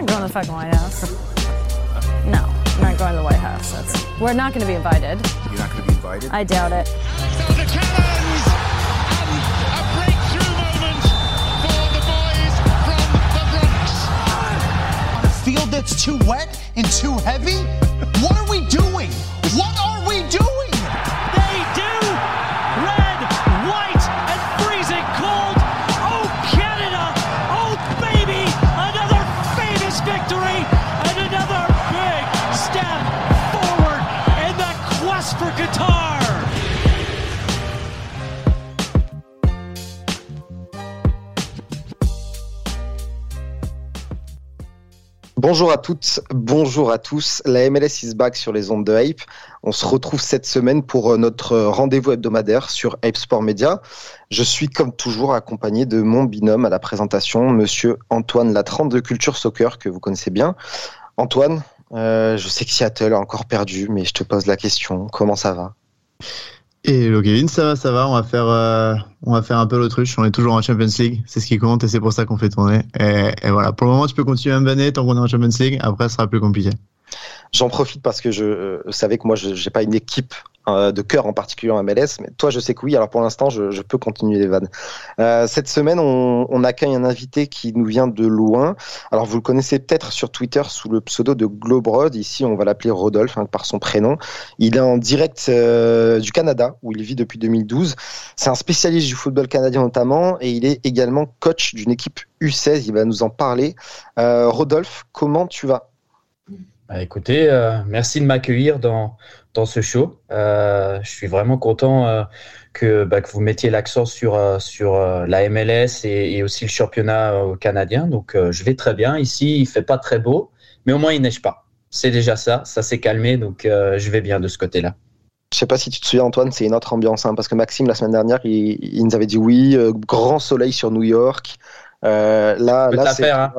I'm not going to the fucking White House. No, I'm not going to the White House. That's, we're not going to be invited. You're not going to be invited? I doubt it. So the Cannons and a breakthrough moment for the boys from the Bronx. on a field that's too wet and too heavy? What are we doing? What are we doing? Bonjour à toutes, bonjour à tous. La MLS is back sur les ondes de Hype. On se retrouve cette semaine pour euh, notre rendez-vous hebdomadaire sur Hype Sport Media. Je suis comme toujours accompagné de mon binôme à la présentation, monsieur Antoine Latrande de Culture Soccer, que vous connaissez bien. Antoine, euh, je sais que Seattle a encore perdu, mais je te pose la question. Comment ça va? Et hello Kevin, ça va, ça va. On va faire, euh, on va faire un peu l'autruche. On est toujours en Champions League, c'est ce qui compte et c'est pour ça qu'on fait tourner. Et, et voilà, pour le moment, tu peux continuer à me banner tant qu'on est en Champions League. Après, ce sera plus compliqué. J'en profite parce que je euh, savais que moi, je n'ai pas une équipe euh, de cœur en particulier en MLS, mais toi, je sais que oui. Alors pour l'instant, je, peux continuer les vannes. Euh, cette semaine, on, accueille un invité qui nous vient de loin. Alors vous le connaissez peut-être sur Twitter sous le pseudo de Globerod. Ici, on va l'appeler Rodolphe hein, par son prénom. Il est en direct du Canada où il vit depuis 2012. C'est un spécialiste du football canadien notamment et il est également coach d'une équipe U16. Il va nous en parler. Rodolphe, comment tu vas? Bah, écoutez, euh, merci de m'accueillir dans, dans ce show. Euh, je suis vraiment content euh, que, bah, que vous mettiez l'accent sur, sur la MLS et, et aussi le championnat canadien. Donc, je vais très bien. Ici, il fait pas très beau, mais au moins, il neige pas. C'est déjà ça. Ça s'est calmé, donc je vais bien de ce côté-là. Je sais pas si tu te souviens, Antoine, c'est une autre ambiance, hein, parce que Maxime, la semaine dernière, il, il nous avait dit oui, grand soleil sur New York. Euh, là, c'est hein.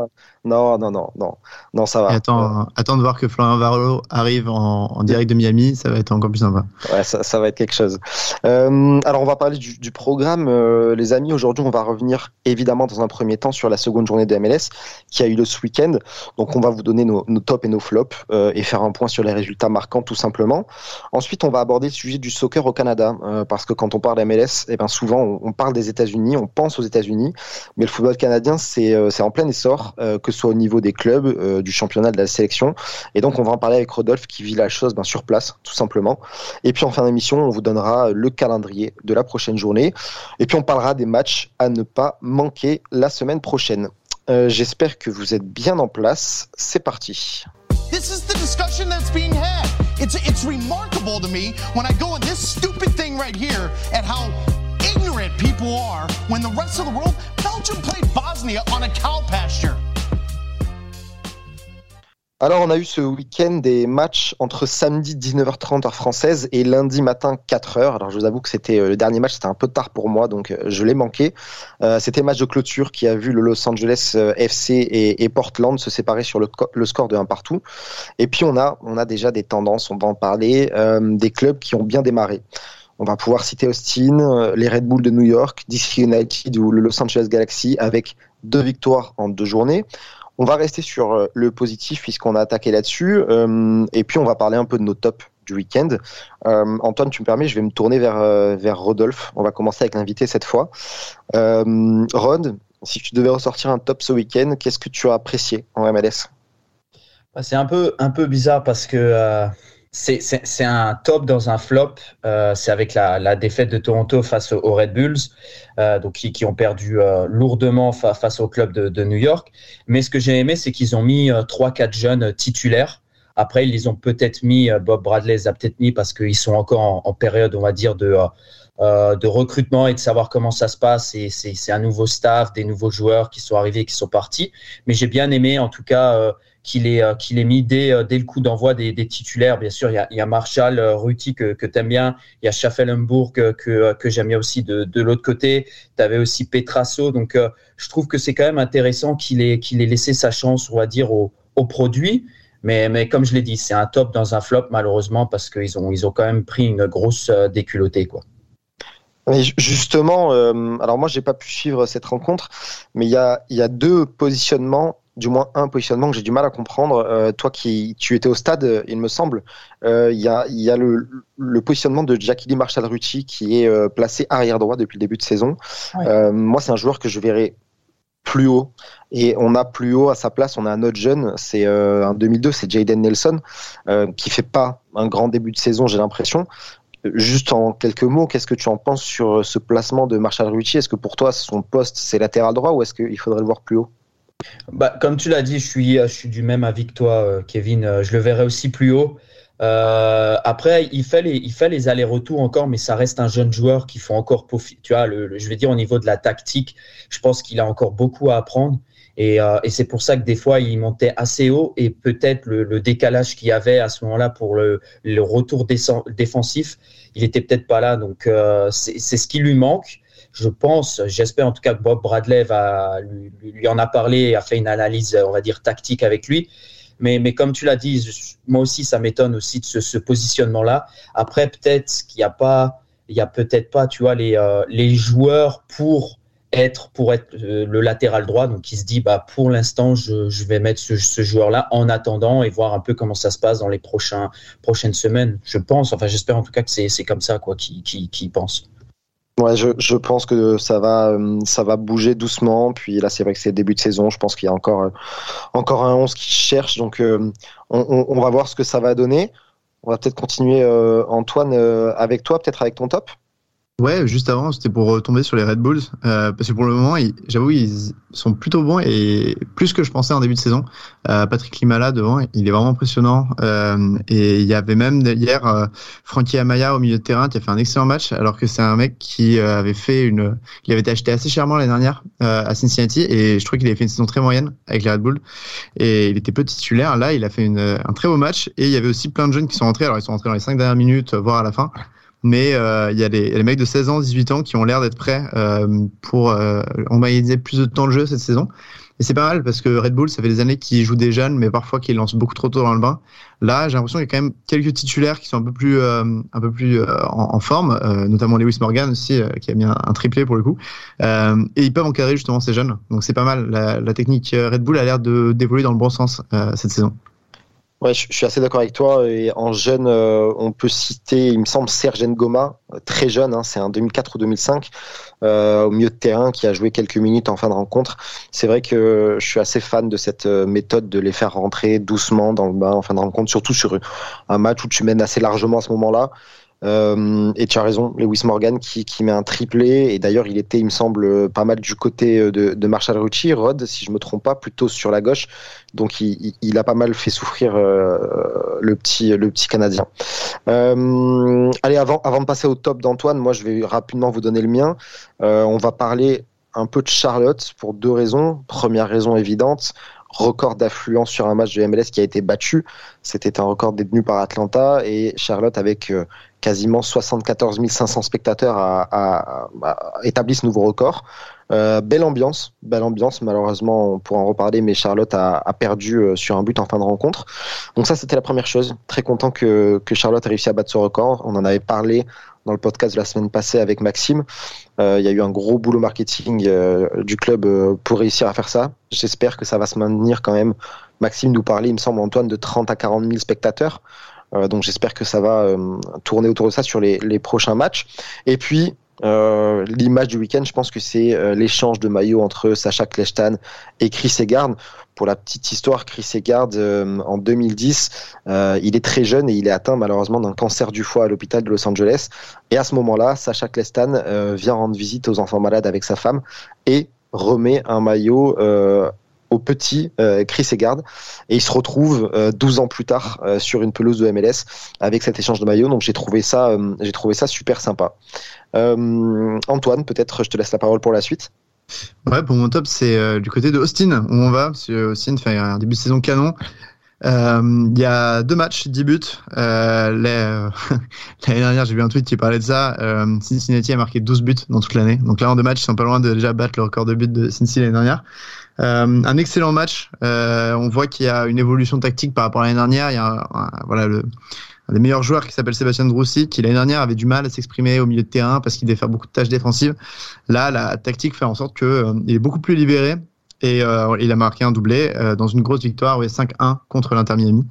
Non, non, non, non, non, ça va. Et attends, attends de voir que Florian Varlo arrive en, en direct de Miami, ça va être encore plus sympa. Ouais, ça, ça va être quelque chose. Euh, alors, on va parler du, du programme, euh, les amis. Aujourd'hui, on va revenir évidemment dans un premier temps sur la seconde journée de MLS qui a eu lieu ce week-end. Donc, on va vous donner nos, nos tops et nos flops euh, et faire un point sur les résultats marquants, tout simplement. Ensuite, on va aborder le sujet du soccer au Canada euh, parce que quand on parle MLS, eh ben souvent on, on parle des États-Unis, on pense aux États-Unis, mais le football canadien c'est euh, en plein essor, euh, que soit au niveau des clubs, euh, du championnat, de la sélection. Et donc, on va en parler avec Rodolphe qui vit la chose ben, sur place, tout simplement. Et puis en fin d'émission, on vous donnera le calendrier de la prochaine journée. Et puis on parlera des matchs à ne pas manquer la semaine prochaine. Euh, J'espère que vous êtes bien en place. C'est parti. This is the discussion that's being had. It's it's remarkable to me when I go on this stupid thing right here at how ignorant people are when the rest of the world Belgium played Bosnia on a cow pasture. Alors, on a eu ce week-end des matchs entre samedi 19h30 heure française et lundi matin 4h. Alors, je vous avoue que c'était euh, le dernier match, c'était un peu tard pour moi, donc euh, je l'ai manqué. Euh, c'était match de clôture qui a vu le Los Angeles euh, FC et, Portland se séparer sur le, co- le score de 1 partout. Et puis, on a, on a déjà des tendances, on va en parler, euh, des clubs qui ont bien démarré. On va pouvoir citer Austin, les Red Bulls de New York, DC United ou le Los Angeles Galaxy avec deux victoires en deux journées. On va rester sur euh, le positif puisqu'on a attaqué là-dessus. euh, et puis on va parler un peu de nos tops du week-end. Euh, Antoine, tu me permets, je vais me tourner vers, Rodolphe. On va commencer avec l'invité cette fois. Rod, si tu devais ressortir un top ce week-end, qu'est-ce que tu as apprécié en MLS Bah, C'est un peu, un peu bizarre parce que c'est un top dans un flop. Euh, c'est avec la, défaite de Toronto face aux Red Bulls, euh, donc qui, ont perdu euh, lourdement fa- face au club de, New York. Mais ce que j'ai aimé, c'est qu'ils ont mis trois, quatre jeunes titulaires. Après, ils les ont peut-être mis, Bob Bradley les a peut-être mis parce qu'ils sont encore en, période, on va dire, de, de recrutement et de savoir comment ça se passe. C'est un nouveau staff, des nouveaux joueurs qui sont arrivés, qui sont partis. Mais j'ai bien aimé, en tout cas, qu'il ait, euh, mis dès, euh, dès le coup d'envoi des, titulaires. Bien sûr, il y a, Marshall, euh, Ruti que, que tu aimes bien. Il y a Schaffelenburg que, que, j'aime bien aussi de, l'autre côté. Tu avais aussi Petrasso. Donc, je trouve que c'est quand même intéressant qu'il ait, laissé sa chance, on va dire, au, au produit. Mais, comme je l'ai dit, c'est un top dans un flop, malheureusement, parce qu'ils ont, quand même pris une grosse déculottée. Mais ju- justement, alors moi j'ai pas pu suivre cette rencontre, mais il y a deux positionnements du moins un positionnement que j'ai du mal à comprendre. Euh, toi qui tu étais au stade, il me semble, euh, il y a, y a le, le, positionnement de Jackie Marshall Rucci qui est euh, placé arrière droit depuis le début de saison. Ouais. moi, c'est un joueur que je verrais plus haut. Et on a plus haut à sa place, on a un autre jeune, c'est un 2002, c'est Jaden Nelson, qui fait pas un grand début de saison, j'ai l'impression. Juste en quelques mots, qu'est-ce que tu en penses sur ce placement de Marshall Rucci Est-ce que pour toi, son poste, c'est latéral droit ou est-ce qu'il faudrait le voir plus haut? Bah, comme tu l'as dit, je suis, je suis du même avis que toi, Kevin. Je le verrai aussi plus haut. Euh, après, il fait les, il fait les allers-retours encore, mais ça reste un jeune joueur qui faut encore Tu vois, le, je vais dire au niveau de la tactique, je pense qu'il a encore beaucoup à apprendre. Et, euh, et c'est pour ça que des fois, il montait assez haut et peut-être le, le, décalage qu'il y avait à ce moment-là pour le, le retour défensif, il était peut-être pas là. Donc, euh, c'est ce qui lui manque je pense, j'espère en tout cas que Bob Bradley lui, en a parlé, a fait une analyse, on va dire, tactique avec lui. Mais, comme tu l'as dit, moi aussi, ça m'étonne aussi de ce, positionnement-là. Après, peut-être qu'il n'y a pas, il y a peut-être pas, tu vois, les, euh, joueurs pour être pour être euh, le latéral droit. Donc, il se dit, bah, pour l'instant, je, vais mettre ce, ce joueur-là en attendant et voir un peu comment ça se passe dans les prochaines semaines. Je pense, enfin, j'espère en tout cas que c'est comme ça, quoi, qui pense. Ouais, je, pense que ça va, ça va bouger doucement. Puis là, c'est vrai que c'est début de saison. Je pense qu'il y a encore, encore un 11 qui cherche. Donc, on, on, va voir ce que ça va donner. On va peut-être continuer, euh, Antoine, euh, avec toi, peut-être avec ton top. Ouais, juste avant, c'était pour tomber sur les Red Bulls, euh, parce que pour le moment, j'avoue, ils sont plutôt bons et plus que je pensais en début de saison. Euh, Patrick Limala devant, il est vraiment impressionnant. Euh, et il y avait même hier euh, Frankie Amaya au milieu de terrain qui a fait un excellent match, alors que c'est un mec qui euh, avait fait une, il avait été acheté assez chèrement l'année dernière euh, à Cincinnati et je trouve qu'il avait fait une saison très moyenne avec les Red Bulls et il était peu titulaire. Là, il a fait une, un très beau match et il y avait aussi plein de jeunes qui sont rentrés. Alors ils sont rentrés dans les cinq dernières minutes, voire à la fin mais euh, il y a les, les, mecs de 16 ans, 18 ans qui ont l'air d'être prêts euh, pour euh, emmagasiner plus de temps de jeu cette saison. Et c'est pas mal parce que Red Bull, ça fait des années qu'ils jouent des jeunes, mais parfois qu'ils lancent beaucoup trop tôt dans le bain. Là, j'ai l'impression qu'il y a quand même quelques titulaires qui sont un peu plus, euh, un peu plus euh, en, forme, euh, notamment Lewis Morgan aussi, euh, qui a mis un, triplé pour le coup. et ils peuvent encadrer justement ces jeunes. Donc c'est pas mal. La, la, technique Red Bull a l'air d'évoluer dans le bon sens cette saison. Ouais, je, suis assez d'accord avec toi. Et en jeune, euh, on peut citer, il me semble, Serge Ngoma, très jeune, hein, c'est un 2004 ou 2005, euh, au milieu de terrain, qui a joué quelques minutes en fin de rencontre. C'est vrai que je suis assez fan de cette euh, méthode de les faire rentrer doucement dans le bain en fin de rencontre, surtout sur un match où tu mènes assez largement à ce moment-là. Euh, et tu as raison, Lewis Morgan qui, qui met un triplé. Et d'ailleurs, il était, il me semble, pas mal du côté de, de Marshall Rucci, Rod, si je me trompe pas, plutôt sur la gauche. Donc, il, il a pas mal fait souffrir euh, le petit, le petit Canadien. Euh, allez, avant, avant de passer au top d'Antoine, moi, je vais rapidement vous donner le mien. Euh, on va parler un peu de Charlotte pour deux raisons. Première raison évidente, record d'affluence sur un match de MLS qui a été battu. C'était un record détenu par Atlanta et Charlotte avec euh, quasiment 74 500 spectateurs a, établi ce nouveau record. Euh, belle ambiance, belle ambiance. Malheureusement, on pourra en reparler, mais Charlotte a, a, perdu euh, sur un but en fin de rencontre. Donc ça, c'était la première chose. Très content que, que Charlotte a réussi à battre ce record. On en avait parlé dans le podcast de la semaine passée avec Maxime. Euh, il y a eu un gros boulot marketing euh, du club euh, pour réussir à faire ça. J'espère que ça va se maintenir quand même. Maxime nous parlait, il me semble, Antoine, de 30 à 40 000 spectateurs. Donc j'espère que ça va tourner autour de ça sur les, les prochains matchs. Et puis, euh, l'image du week-end, je pense que c'est euh, l'échange de maillots entre Sacha Kleshtan et Chris Egard. Pour la petite histoire, Chris Egard, euh, en 2010, il est très jeune et il est atteint malheureusement d'un cancer du foie à l'hôpital de Los Angeles. Et à ce moment-là, Sacha Kleshtan vient rendre visite aux enfants malades avec sa femme et remet un maillot au petit euh, Chris Egard et il se retrouve euh, 12 ans plus tard euh, sur une pelouse de MLS avec cet échange de maillots donc j'ai trouvé ça j'ai trouvé ça super sympa Antoine peut-être je te laisse la parole pour la suite Ouais, pour mon top, c'est du côté de Austin où on va. Parce que Austin fait un début de saison canon. Il y a deux matchs, 10 buts. L'année dernière, j'ai vu un tweet qui parlait de ça. Cincinnati a marqué 12 buts dans toute l'année. Donc là, en deux matchs, ils sont pas loin de déjà battre le record de buts de Cincinnati l'année dernière. Euh, un excellent match. Euh, on voit qu'il y a une évolution tactique par rapport à l'année dernière. Il y a un, voilà le un des meilleurs joueurs qui s'appelle Sébastien Droussy, qui l'année dernière avait du mal à s'exprimer au milieu de terrain parce qu'il devait faire beaucoup de tâches défensives. Là, la tactique fait en sorte qu'il euh, est beaucoup plus libéré et il a marqué un doublé dans une grosse victoire, 5-1 contre l'Inter Miami.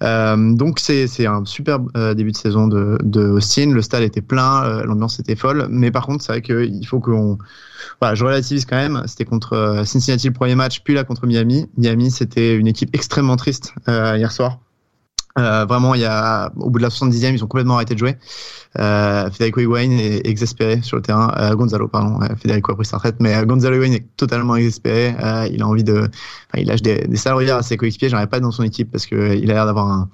Donc c'est un super début de saison de, de, Austin. Le stade était plein, l'ambiance était folle. Mais par contre, c'est vrai qu'il faut qu'on voilà, je relativise quand même. C'était contre Cincinnati le premier match, puis là contre Miami. Miami, c'était une équipe extrêmement triste hier soir. Euh, vraiment, il y a, au bout de la 70e, ils ont complètement arrêté de jouer. Euh, Federico Higuain est exaspéré sur le terrain. Euh, Gonzalo, pardon. Euh, Federico a pris sa retraite, mais euh, Gonzalo Higuain est totalement exaspéré. Euh, il a envie de, enfin, il lâche des, des à ses coéquipiers. J'aimerais pas dans son équipe parce que il a l'air d'avoir un,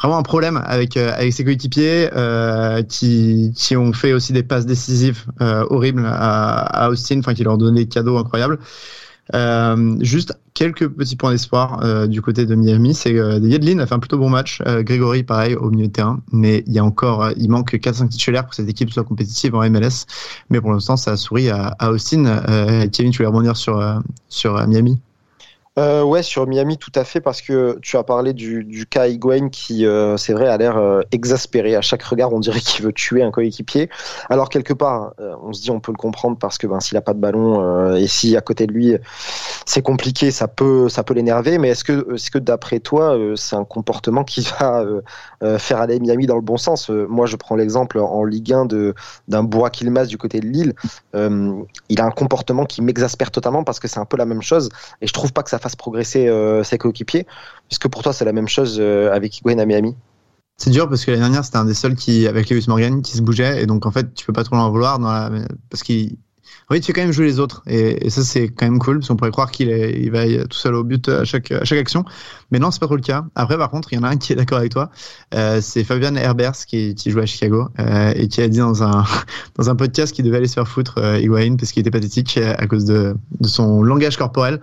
vraiment un problème avec avec ses coéquipiers qui qui ont fait aussi des passes décisives horribles à, à Austin, enfin qui leur ont donné des cadeaux incroyables. Euh, juste quelques petits points d'espoir euh, du côté de Miami, c'est euh, Yedlin a fait un plutôt bon match, euh, Grégory pareil au milieu de terrain, mais il y a encore, il manque 4-5 titulaires pour que cette équipe soit compétitive en MLS, mais pour l'instant ça a souri à, à Austin. Kevin, tu voulais rebondir sur sur Miami? Euh, ouais, sur Miami, tout à fait, parce que tu as parlé du, du cas Higuain qui, euh, c'est vrai, a l'air euh, exaspéré. À chaque regard, on dirait qu'il veut tuer un coéquipier. Alors, quelque part, euh, on se dit, on peut le comprendre parce que ben, s'il a pas de ballon et si à côté de lui, c'est compliqué, ça peut, ça peut l'énerver. Mais est-ce que, d'après toi, c'est un comportement qui va faire aller Miami dans le bon sens? Moi, je prends l'exemple en Ligue 1 de, d'un Bois Kilmas du côté de Lille. il a un comportement qui m'exaspère totalement parce que c'est un peu la même chose et je trouve pas que ça progresser euh, ses coéquipiers. Est-ce que pour toi, c'est la même chose euh, avec Higuain à Miami? C'est dur parce que l'année dernière, c'était un des seuls qui, avec Lewis Morgan, qui se bougeait. Et donc, en fait, tu peux pas trop l'en vouloir dans la... parce qu'il oui, tu fais quand même jouer les autres. Et, ça, c'est quand même cool, parce qu'on pourrait croire qu'il il va tout seul au but à chaque, à chaque action. Mais non, c'est pas trop le cas. Après, par contre, il y en a un qui est d'accord avec toi. Euh, c'est Fabian Herbers qui, joue à Chicago euh, et qui a dit dans un, dans un podcast qu'il devait aller se faire foutre euh, parce qu'il était pathétique à cause de, de son langage corporel.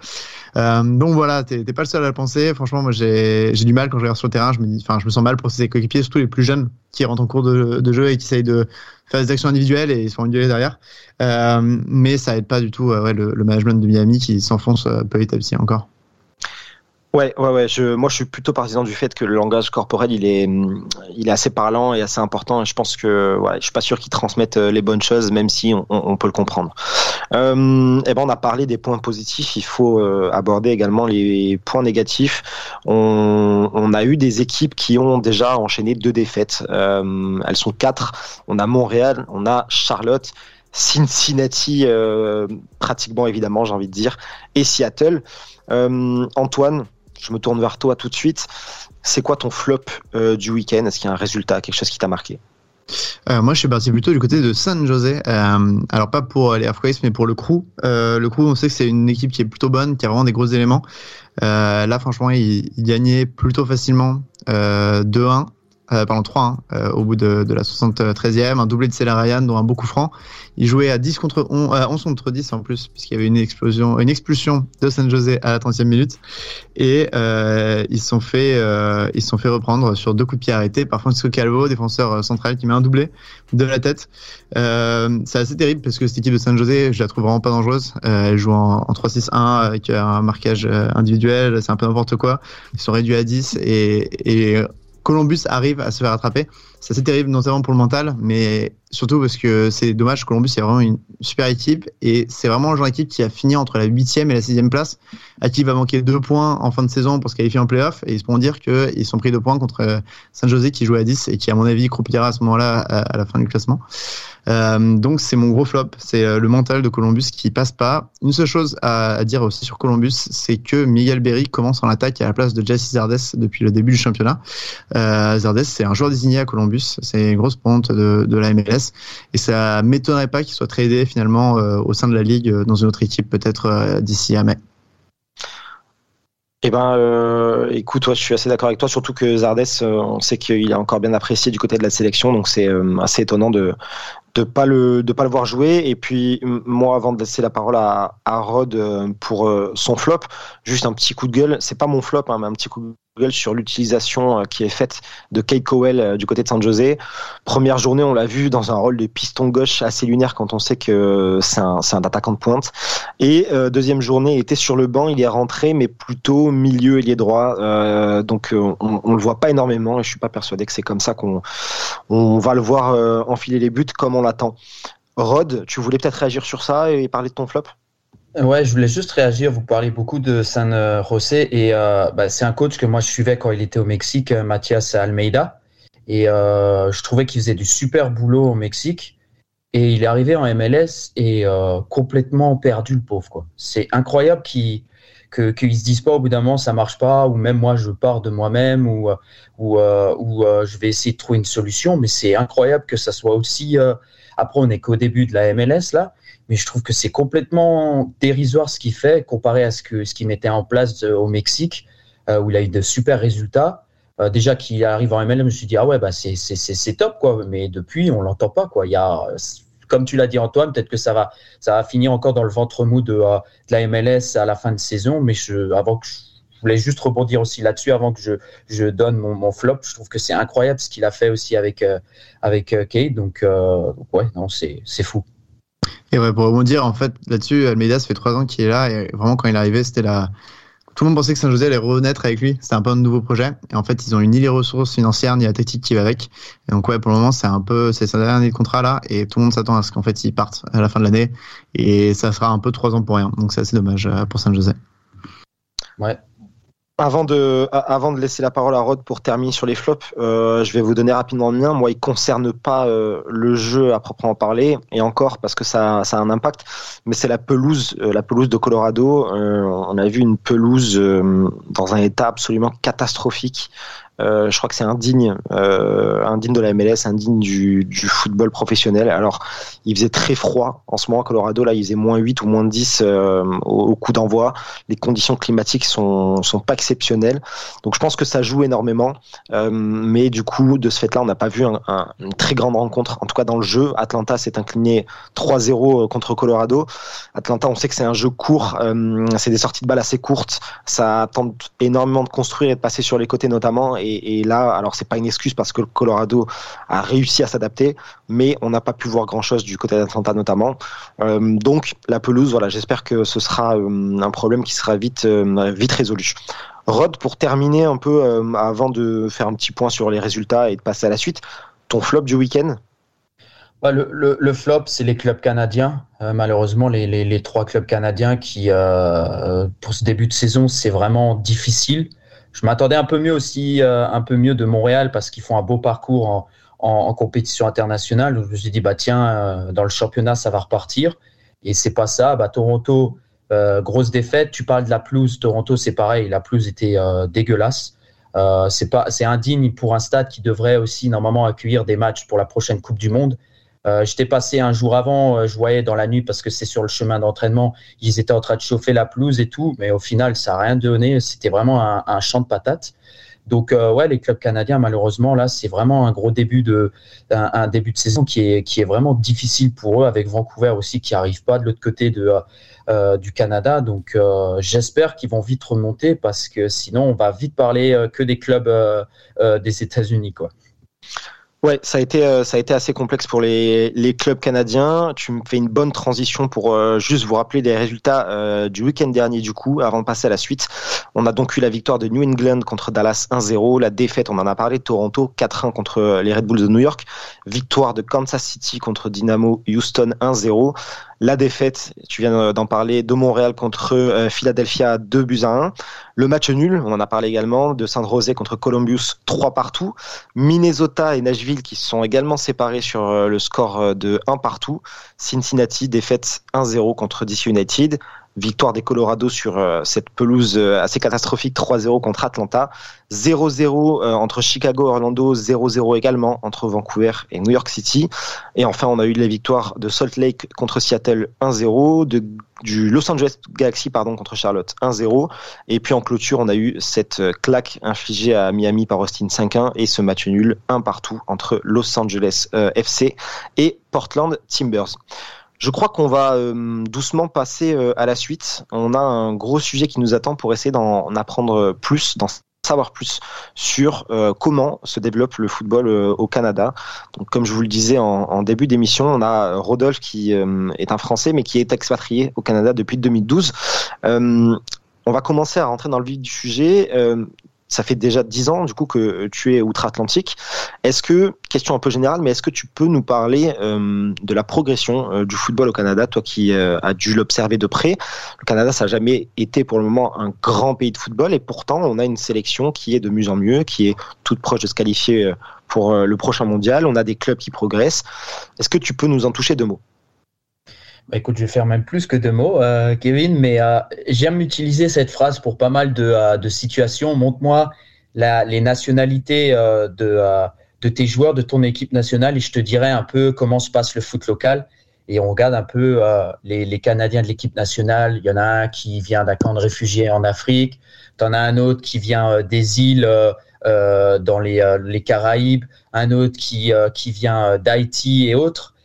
Euh, donc voilà, t'es pas le seul à le penser. Franchement, moi j'ai du mal quand je regarde sur le terrain. Je me dis, je me sens mal pour ses coéquipiers, surtout les plus jeunes qui rentrent en cours de jeu et qui essayent de faire des actions individuelles et ils se font engueuler derrière. Euh, mais ça aide pas du tout ouais, le, le, management de Miami qui s'enfonce petit à petit encore. Ouais, ouais, ouais. Je, moi, je suis plutôt partisan du fait que le langage corporel, il est, il est assez parlant et assez important. Et je pense que, ouais, je suis pas sûr qu'il transmette euh, les bonnes choses, même si on, on peut le comprendre. Euh, et eh ben, on a parlé des points positifs. Il faut euh, aborder également les points négatifs. On, on, a eu des équipes qui ont déjà enchaîné deux défaites. Euh, elles sont quatre. On a Montréal, on a Charlotte. Cincinnati, euh, pratiquement évidemment, j'ai envie de dire, et Seattle. Euh, Antoine, je me tourne vers toi tout de suite. C'est quoi ton flop euh, du week-end? Est-ce qu'il y a un résultat, quelque chose qui t'a marqué? Euh, moi, je suis parti plutôt du côté de San Jose. Euh, alors pas pour les Halfways, mais pour le crew. Euh, le crew, on sait que c'est une équipe qui est plutôt bonne, qui a vraiment des gros éléments. Là, franchement, il, il, gagnait plutôt facilement 2-1 euh, pardon 3 hein, euh, au bout de, de, la 73e, un doublé de Céline Ryan dont un beaucoup franc. Il jouait à 10 contre 11, euh, 11 contre 10 en plus puisqu'il y avait une explosion, une expulsion de San José à la 30e minute et euh, ils se sont fait euh, sont fait reprendre sur deux coups de pied arrêtés par Francisco Calvo, défenseur euh, central qui met un doublé de la tête. c'est assez terrible parce que cette équipe de San José, je la trouve vraiment pas dangereuse. elle joue en, en 3-6-1 avec un marquage individuel, c'est un peu n'importe quoi. Ils sont réduits à 10 et, et Columbus arrive à se faire attraper. C'est assez terrible, notamment pour le mental, mais surtout parce que c'est dommage. Columbus est vraiment une super équipe et c'est vraiment le genre d'équipe qui a fini entre la 8e et la 6e place, à qui il va manquer deux points en fin de saison pour se qualifier en playoff. Et ils pourront dire qu'ils sont pris deux points contre euh, San Jose qui joue à 10 et qui, à mon avis, croupira à ce moment-là à, la fin du classement. Euh, donc c'est mon gros flop, c'est euh, le mental de Columbus qui passe pas. Une seule chose à, à dire aussi sur Columbus, c'est que Miguel Berry commence en attaque à la place de Jesse Zardes depuis le début du championnat. Euh, Zardes c'est un joueur désigné à Columbus, c'est une grosse ponte de, la MLS et ça m'étonnerait pas qu'il soit tradé finalement euh, au sein de la ligue dans une autre équipe peut-être d'ici à mai. Eh ben, euh, écoute, je suis assez d'accord avec toi, surtout que Zardes, on sait qu'il est encore bien apprécié du côté de la sélection, donc c'est assez étonnant de de pas le voir jouer. Et puis moi avant de laisser la parole à, Rod euh, pour euh, son flop juste un petit coup de gueule. C'est pas mon flop hein, mais un petit coup de gueule sur l'utilisation euh, qui est faite de Kay Cowell du côté de San Jose. Première journée on l'a vu dans un rôle de piston gauche assez lunaire quand on sait que c'est un un attaquant de pointe. Et deuxième journée il était sur le banc il est rentré mais plutôt milieu ailier droit. Donc on, on le voit pas énormément et je suis pas persuadé que c'est comme ça qu'on on va le voir enfiler les buts comme on l'attend. Rod, tu voulais peut-être réagir sur ça et parler de ton flop? Ouais, je voulais juste réagir. Vous parlez beaucoup de San José et euh, bah, c'est un coach que moi je suivais quand il était au Mexique, euh, Mathias Almeida. Et euh, je trouvais qu'il faisait du super boulot au Mexique. Et il est arrivé en MLS et euh, complètement perdu, le pauvre. C'est incroyable qu'il que, qu'ils se disent pas au bout d'un moment ça marche pas ou même moi je pars de moi-même ou ou, euh, ou euh, je vais essayer de trouver une solution mais c'est incroyable que ça soit aussi euh, après on est qu'au début de la MLS là mais je trouve que c'est complètement dérisoire ce qu'il fait comparé à ce que ce qu'il mettait en place euh, au Mexique euh, où il a eu de super résultats. Euh, déjà qu'il arrive en MLS je me suis dit ah ouais bah c'est top quoi. Mais depuis on l'entend pas quoi. Il y a comme tu l'as dit Antoine peut-être que ça va ça va finir encore dans le ventre mou de, la MLS à la fin de saison. Mais je avant que je, voulais juste rebondir aussi là-dessus avant que je, je donne mon, flop je trouve que c'est incroyable ce qu'il a fait aussi avec avec Kate. Donc, ouais non c'est fou Et ouais, pour rebondir, en fait, là-dessus, Almeida, ça fait trois ans qu'il est là, et vraiment, quand il est arrivé, c'était la. Tout le monde pensait que Saint-José allait renaître avec lui. C'était un peu un nouveau projet. Et en fait, ils ont eu ni les ressources financières, ni la tactique qui va avec. Et donc, ouais, pour le moment, c'est un peu, c'est sa dernière année de contrat là, et tout le monde s'attend à ce qu'en fait, il parte à la fin de l'année. Et ça sera un peu trois ans pour rien. Donc, c'est assez dommage euh, pour Saint-José. ouais Avant de, avant de laisser la parole à Rod pour terminer sur les flops, euh, je vais vous donner rapidement le mien. Moi, il concerne pas euh, le jeu à proprement parler, et encore parce que ça, ça a un impact, mais c'est la pelouse, euh, la pelouse de Colorado. Euh, on a vu une pelouse euh, dans un état absolument catastrophique. Euh, je crois que c'est indigne, euh, indigne de la MLS, indigne du, football professionnel. Alors, il faisait très froid en ce moment à Colorado. Là, il faisait moins 8 ou moins 10 euh, au, coup d'envoi. Les conditions climatiques sont, sont pas exceptionnelles. Donc, je pense que ça joue énormément. Mais du coup, de ce fait-là, on n'a pas vu un- un- une très grande rencontre. En tout cas, dans le jeu, Atlanta s'est incliné 3-0 contre Colorado. Atlanta, on sait que c'est un jeu court. c'est des sorties de balles assez courtes. Ça tente énormément de construire et de passer sur les côtés notamment. Et là, alors c'est pas une excuse parce que le Colorado a réussi à s'adapter, mais on n'a pas pu voir grand-chose du côté d'Atlanta notamment. Euh, donc la pelouse, voilà, j'espère que ce sera euh, un problème qui sera vite, euh, vite résolu. Rod, pour terminer un peu, avant de faire un petit point sur les résultats et de passer à la suite, ton flop du week-end? Le, flop, c'est les clubs canadiens. Malheureusement, les, trois clubs canadiens qui, pour ce début de saison, c'est vraiment difficile. Je m'attendais un peu mieux aussi, euh, un peu mieux de Montréal parce qu'ils font un beau parcours en, compétition internationale. Je me suis dit, bah tiens, euh, dans le championnat, ça va repartir. Et c'est pas ça. Bah, Toronto, euh, grosse défaite. Tu parles de la pelouse. Toronto, c'est pareil. La pelouse était dégueulasse. C'est indigne pour un stade qui devrait aussi normalement accueillir des matchs pour la prochaine Coupe du Monde. Euh, J'étais passé un jour avant, euh, je voyais dans la nuit parce que c'est sur le chemin d'entraînement, ils étaient en train de chauffer la pelouse et tout, mais au final, ça n'a rien donné. C'était vraiment un, champ de patates. Donc euh, ouais, les clubs canadiens, malheureusement, là, c'est vraiment un gros début de un, début de saison qui est qui est vraiment difficile pour eux, avec Vancouver aussi qui arrive pas de l'autre côté de euh, du Canada. Donc j'espère qu'ils vont vite remonter parce que sinon on va vite parler que des clubs des États-Unis. Ouais, ça a été euh, ça a été assez complexe pour les, les clubs canadiens. Tu me fais une bonne transition pour euh, juste vous rappeler les résultats euh, du week-end dernier du coup, avant de passer à la suite. On a donc eu la victoire de New England contre Dallas 1-0, la défaite, on en a parlé, Toronto 4-1 contre les Red Bulls de New York, victoire de Kansas City contre Dynamo Houston 1-0. La défaite, tu viens d'en parler, de Montréal contre euh, Philadelphia 2 buts à 1. Le match nul, on en a parlé également, de San Jose contre Columbus 3 partout. Minnesota et Nashville qui se sont également séparés sur euh, le score de 1 partout. Cincinnati défaite 1-0 contre DC United. Victoire des Colorado sur euh, cette pelouse euh, assez catastrophique 3-0 contre Atlanta. 0-0 euh, entre Chicago Orlando, 0-0 également entre Vancouver et New York City. Et enfin, on a eu les victoires de Salt Lake contre Seattle 1-0, de, du Los Angeles Galaxy pardon, contre Charlotte 1-0. Et puis en clôture, on a eu cette claque infligée à Miami par Austin 5-1 et ce match nul un partout entre Los Angeles FC et Portland Timbers. Je crois qu'on va euh, doucement passer euh, à la suite. On a un gros sujet qui nous attend pour essayer d'en apprendre plus, d'en savoir plus sur euh, comment se développe le football euh, au Canada. Donc, comme je vous le disais en, début d'émission, on a Rodolphe qui euh, est un Français mais qui est expatrié au Canada depuis 2012. Euh, on va commencer à rentrer dans le vif du sujet. Ça fait déjà dix ans du coup que tu es outre-Atlantique. Est-ce que, question un peu générale, mais est-ce que tu peux nous parler euh, de la progression euh, du football au Canada, toi qui euh, as dû l'observer de près? Le Canada, ça n'a jamais été pour le moment un grand pays de football et pourtant on a une sélection qui est de mieux en mieux, qui est toute proche de se qualifier pour le prochain mondial. On a des clubs qui progressent. Est-ce que tu peux nous en toucher deux mots? Bah, écoute, je vais faire même plus que deux mots, euh, Kevin, mais euh, j'aime utiliser cette phrase pour pas mal de, euh, situations. Montre-moi les nationalités de, tes joueurs, de ton équipe nationale, et je te dirai un peu comment se passe le foot local. Et on regarde un peu les, Canadiens de l'équipe nationale. Il y en a un qui vient d'un camp de réfugiés en Afrique. Tu en as un autre qui vient des îles dans les, les Caraïbes. Un autre qui, qui vient d'Haïti et autres.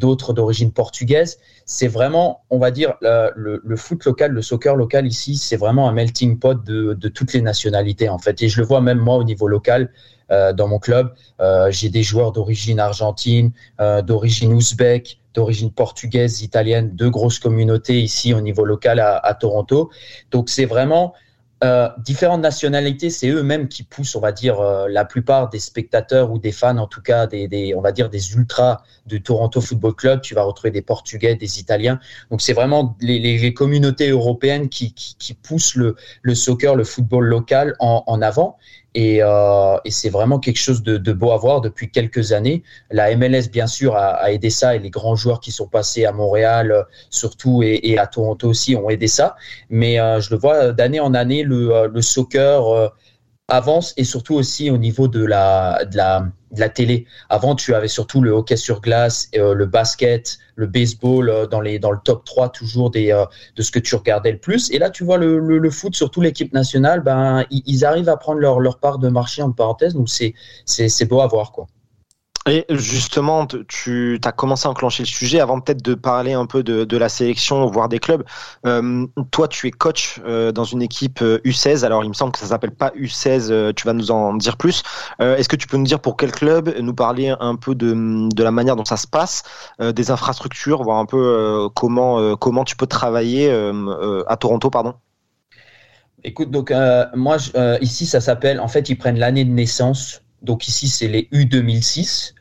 D'autres d'origine portugaise c'est vraiment, on va dire, le, le, foot local, le soccer local ici, c'est vraiment un melting pot de, de, toutes les nationalités en fait. Et je le vois même moi au niveau local. Euh, dans mon club, euh, j'ai des joueurs d'origine argentine, euh, d'origine ouzbek, d'origine portugaise, italienne, deux grosses communautés ici au niveau local à, à Toronto. Donc c'est vraiment euh, différentes nationalités, c'est eux-mêmes qui poussent, on va dire, euh, la plupart des spectateurs ou des fans, en tout cas, des, on va dire, des ultras du Toronto Football Club. Tu vas retrouver des Portugais, des Italiens. Donc, c'est vraiment les, communautés européennes qui, poussent le, soccer, le football local en avant. Euh, et, c'est vraiment quelque chose de, beau à voir depuis quelques années. La MLS, bien sûr, a, aidé ça et les grands joueurs qui sont passés à Montréal, euh, surtout, et, à Toronto aussi, ont aidé ça. Mais euh, je le vois d'année en année, le, le soccer avance et surtout aussi au niveau de la, de la, de la télé. Avant, tu avais surtout le hockey sur glace, euh, le basket, le baseball euh, dans, les, dans le top 3 toujours des, euh, de ce que tu regardais le plus. Et là, tu vois le, le, foot, surtout l'équipe nationale, ben, ils, ils, arrivent à prendre leur, leur part de marché, en parenthèse. Donc, c'est beau à voir. Quoi. Et justement, tu as commencé à enclencher le sujet avant peut-être de parler un peu de, de, la sélection, voire des clubs. Euh, toi, tu es coach euh, dans une équipe U16. Euh, Alors, il me semble que ça s'appelle pas U16. Euh, tu vas nous en dire plus. Euh, Est-ce que tu peux nous dire pour quel club, nous parler un peu de, de la manière dont ça se passe, des infrastructures, voir un peu comment comment tu peux travailler à Toronto, pardon? Écoute, donc moi ici, ça s'appelle. En fait, ils prennent l'année de naissance donc ici, c'est les U2006,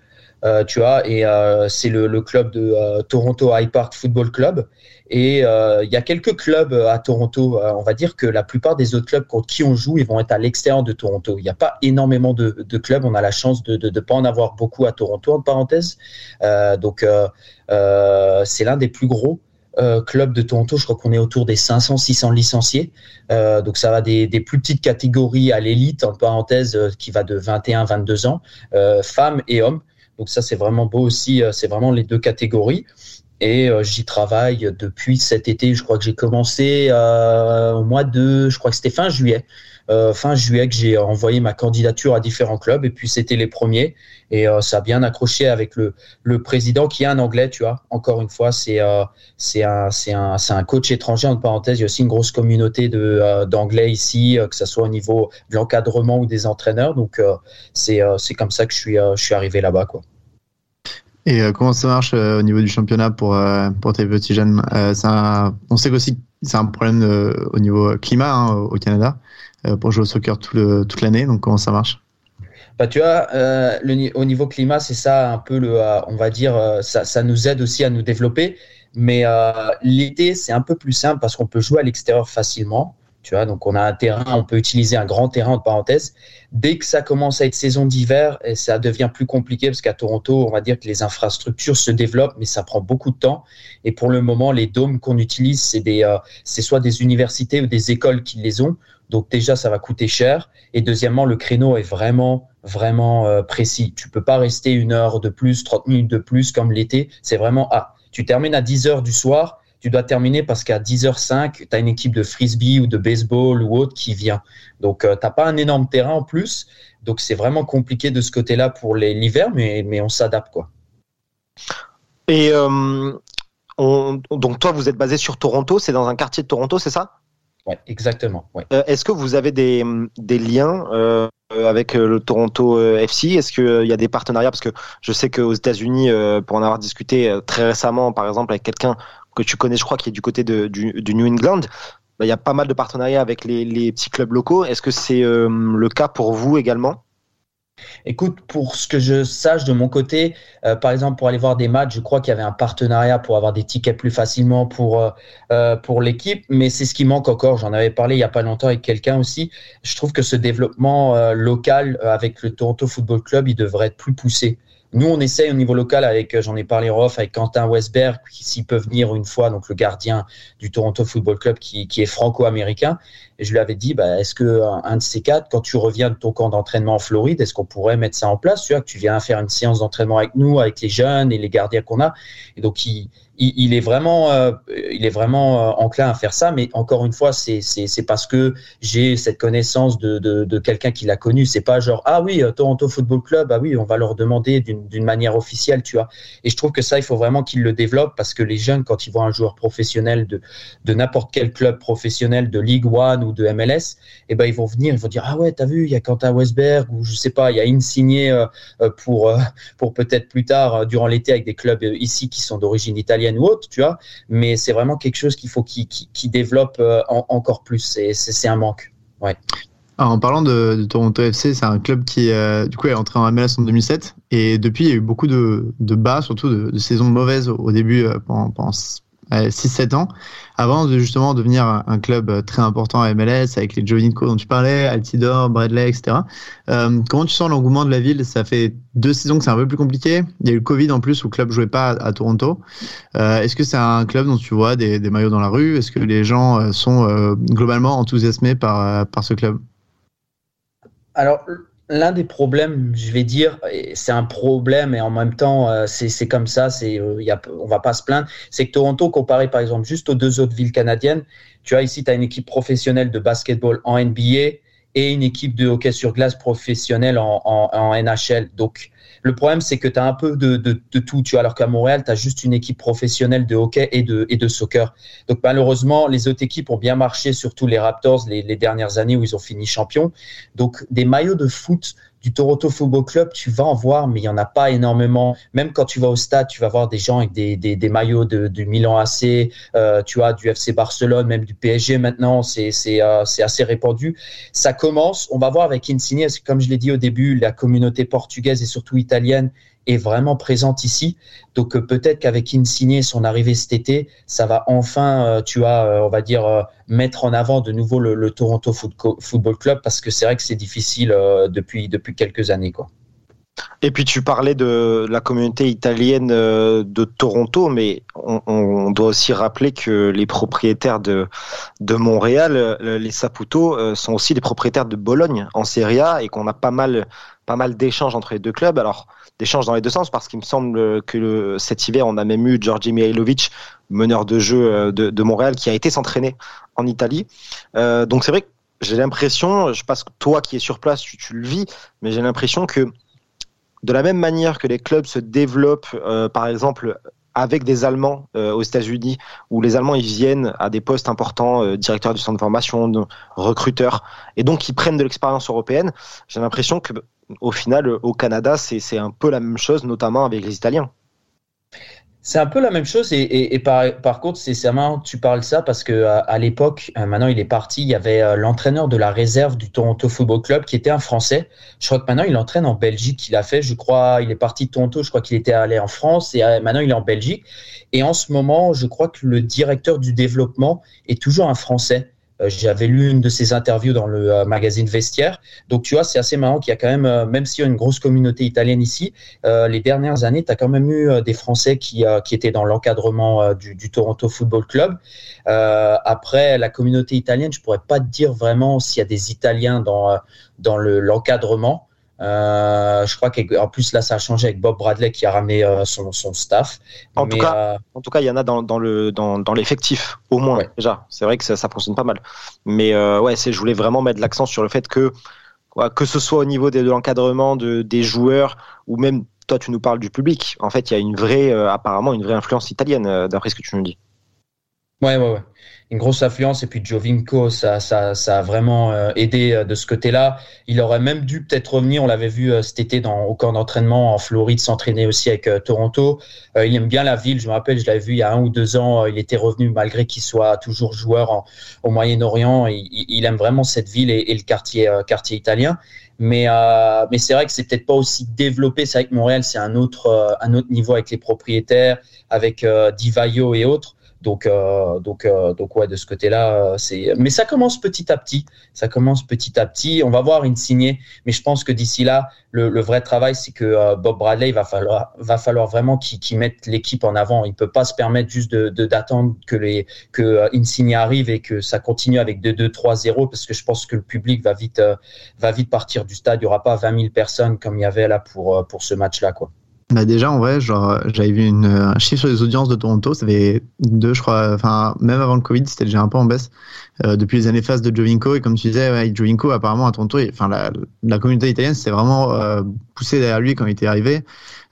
euh, tu vois, et euh, c'est le, club de euh, Toronto High Park Football Club. Et il y a quelques clubs à Toronto. on va dire que la plupart des autres clubs contre qui on joue, ils vont être à l'extérieur de Toronto. Il n'y a pas énormément de, clubs. On a la chance de ne pas en avoir beaucoup à Toronto, en parenthèse. donc, c'est l'un des plus gros. Euh, club de Toronto, je crois qu'on est autour des 500-600 licenciés. Euh, donc ça va des, plus petites catégories à l'élite, en parenthèse, euh, qui va de 21-22 ans, femmes et hommes. Donc ça, c'est vraiment beau aussi, c'est vraiment les deux catégories. Et j'y travaille depuis cet été. Je crois que j'ai commencé au mois de, je crois que c'était fin juillet. Euh, fin juillet que j'ai envoyé ma candidature à différents clubs et puis c'était les premiers et euh, ça a bien accroché avec le, le président qui est un anglais, tu vois. Encore une fois, c'est euh, un, un, un coach étranger, en parenthèse. Il y a aussi une grosse communauté d'anglais ici, que ce soit au niveau de l'encadrement ou des entraîneurs. Donc c'est comme ça que je suis, je suis arrivé là-bas. quoi. Et comment ça marche au niveau du championnat pour, pour tes petits jeunes? On sait aussi c'est un problème au niveau climat hein, au Canada. Euh, pour jouer au soccer toute l'année. Donc comment ça marche? Bah, tu vois, euh, le, au niveau climat, c'est ça un peu le, euh, on va dire, ça, ça, nous aide aussi à nous développer. Mais l'été, c'est un peu plus simple parce qu'on peut jouer à l'extérieur facilement. Tu vois, donc on a un terrain, on peut utiliser un grand terrain en parenthèse. Dès que ça commence à être saison d'hiver, ça devient plus compliqué parce qu'à Toronto, on va dire que les infrastructures se développent, mais ça prend beaucoup de temps. Et pour le moment, les dômes qu'on utilise, c'est c'est soit des universités ou des écoles qui les ont. Donc déjà, ça va coûter cher. Et deuxièmement, le créneau est vraiment, vraiment euh, précis. Tu peux pas rester une heure de plus, 30 minutes de plus comme l'été. C'est vraiment, ah, tu termines à 10 heures du soir, tu dois terminer parce qu'à 10h05, tu as une équipe de frisbee ou de baseball ou autre qui vient. Donc, euh, tu n'as pas un énorme terrain en plus. Donc, c'est vraiment compliqué de ce côté-là pour l'hiver, mais, mais on s'adapte. quoi. Et euh, donc, toi, vous êtes basé sur Toronto, c'est dans un quartier de Toronto, c'est ça? Ouais, exactement. Euh, est-ce que vous avez des, des liens euh, avec euh, le Toronto FC Est-ce qu'il y a des partenariats? Parce que je sais qu'aux États-Unis, pour en avoir discuté très récemment, par exemple, avec quelqu'un que tu connais, je crois, qui est du côté de, du, du New England, bah, il y a pas mal de partenariats avec les petits clubs locaux. Est-ce que c'est le cas pour vous également? Écoute, pour ce que je sache de mon côté, euh, par exemple, pour aller voir des matchs, je crois qu'il y avait un partenariat pour avoir des tickets plus facilement pour, euh, euh, pour l'équipe, mais c'est ce qui manque encore. J'en avais parlé il n'y a pas longtemps avec quelqu'un aussi. Je trouve que ce développement local avec le Toronto Football Club, il devrait être plus poussé. Nous, on essaye au niveau local avec, j'en ai parlé off, avec Quentin Westberg, qui s'il peut venir une fois, donc le gardien du Toronto Football Club, qui, qui est franco-américain. Et je lui avais dit, bah, est-ce que un de ces quatre, quand tu reviens de ton camp d'entraînement en Floride, est-ce qu'on pourrait mettre ça en place? Tu vois, que tu viens faire une séance d'entraînement avec nous, avec les jeunes et les gardiens qu'on a. Et donc, il, est vraiment, euh, il est vraiment euh, enclin à faire ça. Mais encore une fois, c'est parce que j'ai cette connaissance de, de, quelqu'un qui l'a connu. C'est pas genre ah oui, euh, Toronto Football Club, ah oui, on va leur demander d'une manière officielle, tu vois. Et je trouve que ça, il faut vraiment qu'ils le développent parce que les jeunes, quand ils voient un joueur professionnel de, de n'importe quel club professionnel de League One ou de MLS, eh ben ils vont venir, ils vont dire ah ouais, t'as vu, il y a Quentin Westberg ou je sais pas, il y a Insigné pour pour peut-être plus tard durant l'été avec des clubs ici qui sont d'origine italienne ou autre, tu vois. Mais c'est vraiment quelque chose qu'il faut qu'il développe euh, encore plus. C'est un manque. Ouais. en parlant de, Toronto FC, c'est un club qui euh, du coup est entré en MLS en 2007 et depuis il y a eu beaucoup de, bas, surtout de, saisons mauvaises au, début euh, pendant, pendant 6-7 ans, avant de justement devenir un, club très important à MLS avec les Jovinko dont tu parlais, Altidore, Bradley, etc. Euh, comment tu sens l'engouement de la ville? Ça fait deux saisons que c'est un peu plus compliqué. Il y a eu le Covid en plus où le club jouait pas à, Toronto. Euh, est-ce que c'est un club dont tu vois des, maillots dans la rue? Est-ce que les gens euh, sont globalement enthousiasmés par, par ce club? Alors, l'un des problèmes, je vais dire, c'est un problème et en même temps, euh, c'est comme ça, c'est, euh, on va pas se plaindre, c'est que Toronto, comparé par exemple juste aux deux autres villes canadiennes, tu vois, ici, tu as une équipe professionnelle de basketball en NBA et une équipe de hockey sur glace professionnelle en, en, en NHL. Donc, le problème, c'est que tu as un peu de, de, de, tout, tu vois, alors qu'à Montréal, tu as juste une équipe professionnelle de hockey et de, et de soccer. Donc malheureusement, les autres équipes ont bien marché, surtout les Raptors, les, les dernières années où ils ont fini champions. Donc des maillots de foot du Toronto Football Club, tu vas en voir, mais il n'y en a pas énormément. Même quand tu vas au stade, tu vas voir des gens avec des, des, des maillots de, du Milan AC, euh, tu vois, du FC Barcelone, même du PSG maintenant, c'est euh, assez répandu. Ça commence, on va voir avec Insigne, comme je l'ai dit au début, la communauté portugaise et surtout italienne est vraiment présente ici. Donc euh, peut-être qu'avec Insigne, son arrivée cet été, ça va enfin, euh, tu vois, euh, on va dire, mettre en avant de nouveau le, Toronto Football Club parce que c'est vrai que c'est difficile depuis, depuis quelques années. Quoi. Et puis tu parlais de la communauté italienne de Toronto, mais on, doit aussi rappeler que les propriétaires de, de Montréal, les Saputo, sont aussi les propriétaires de Bologne en Serie A et qu'on a pas mal, pas mal d'échanges entre les deux clubs. Alors d'échanges dans les deux sens parce qu'il me semble que cet hiver, on a même eu Georgi Mihailovic, meneur de jeu euh, de, Montréal, qui a été s'entraîner en Italie. Euh, donc c'est vrai que j'ai l'impression, je pense que toi qui es sur place, tu, le vis, mais j'ai l'impression que de la même manière que les clubs se développent, euh, par exemple, avec des Allemands aux États-Unis, où les Allemands ils viennent à des postes importants, directeurs du centre de formation, recruteurs, et donc ils prennent de l'expérience européenne. J'ai l'impression que au final, au Canada, c'est un peu la même chose, notamment avec les Italiens. C'est un peu la même chose et, par, contre c'est que tu parles ça parce que à, l'époque euh, maintenant il est parti il y avait euh, l'entraîneur de la réserve du Toronto Football Club qui était un Français. Je crois que maintenant il entraîne en Belgique il a fait je crois il est parti de Toronto je crois qu'il était allé en France et euh, maintenant il est en Belgique. Et en ce moment je crois que le directeur du développement est toujours un Français. euh, j'avais lu une de ses interviews dans le euh, magazine Vestiaire. Donc, tu vois, c'est assez marrant qu'il y a quand même, euh, même s'il y a une grosse communauté italienne ici, les dernières années, tu as quand même eu des Français qui, qui étaient dans l'encadrement du, du, Toronto Football Club. après, la communauté italienne, je pourrais pas te dire vraiment s'il y a des Italiens dans, dans l'encadrement. Euh, je crois qu'en plus là ça a changé avec Bob Bradley qui a ramené euh, son, staff. En tout cas, euh, en tout cas, il y en a dans, le dans, l'effectif au moins déjà. C'est vrai que ça, fonctionne pas mal. Mais ouais, c'est je voulais vraiment mettre l'accent sur le fait que que ce soit au niveau de, l'encadrement de, des joueurs ou même toi tu nous parles du public. En fait, il y a une vraie apparemment une vraie influence italienne d'après ce que tu nous dis. Ouais, ouais, ouais une grosse influence. Et puis Jovinko, ça, ça, ça a vraiment euh, aidé euh, de ce côté-là. Il aurait même dû peut-être revenir. On l'avait vu euh, cet été dans, au camp d'entraînement en Floride, s'entraîner aussi avec Toronto. il aime bien la ville. Je me rappelle, je l'avais vu il y a un ou deux ans. il était revenu malgré qu'il soit toujours joueur au Moyen-Orient. Il, il, aime vraiment cette ville et, et le quartier, quartier italien. Mais, mais c'est vrai que c'est peut-être pas aussi développé. C'est vrai que Montréal, c'est un autre, un autre niveau avec les propriétaires, avec Divayo et autres. Donc, euh, donc, euh, donc ouais, de ce côté-là, euh, c'est. Mais ça commence petit à petit. Ça commence petit à petit. On va voir une signée, mais je pense que d'ici là, le, vrai travail, c'est que Bob Bradley, va falloir, va falloir vraiment qu'il mette l'équipe en avant. Il peut pas se permettre juste de d'attendre que les que Insigne arrive et que ça continue avec 2-2-3-0 parce que je pense que le public va vite va vite partir du stade. Il y aura pas 20 000 personnes comme il y avait là pour pour ce match-là, quoi. Bah déjà, en vrai, genre, j'avais vu une, un chiffre sur les audiences de Toronto, ça avait deux, je crois, enfin, même avant le Covid, c'était déjà un peu en baisse, euh, depuis les années phases de Jovinko, et comme tu disais, ouais, Jovinko, apparemment, à Toronto, enfin, la, la communauté italienne s'est vraiment euh, poussée derrière lui quand il était arrivé.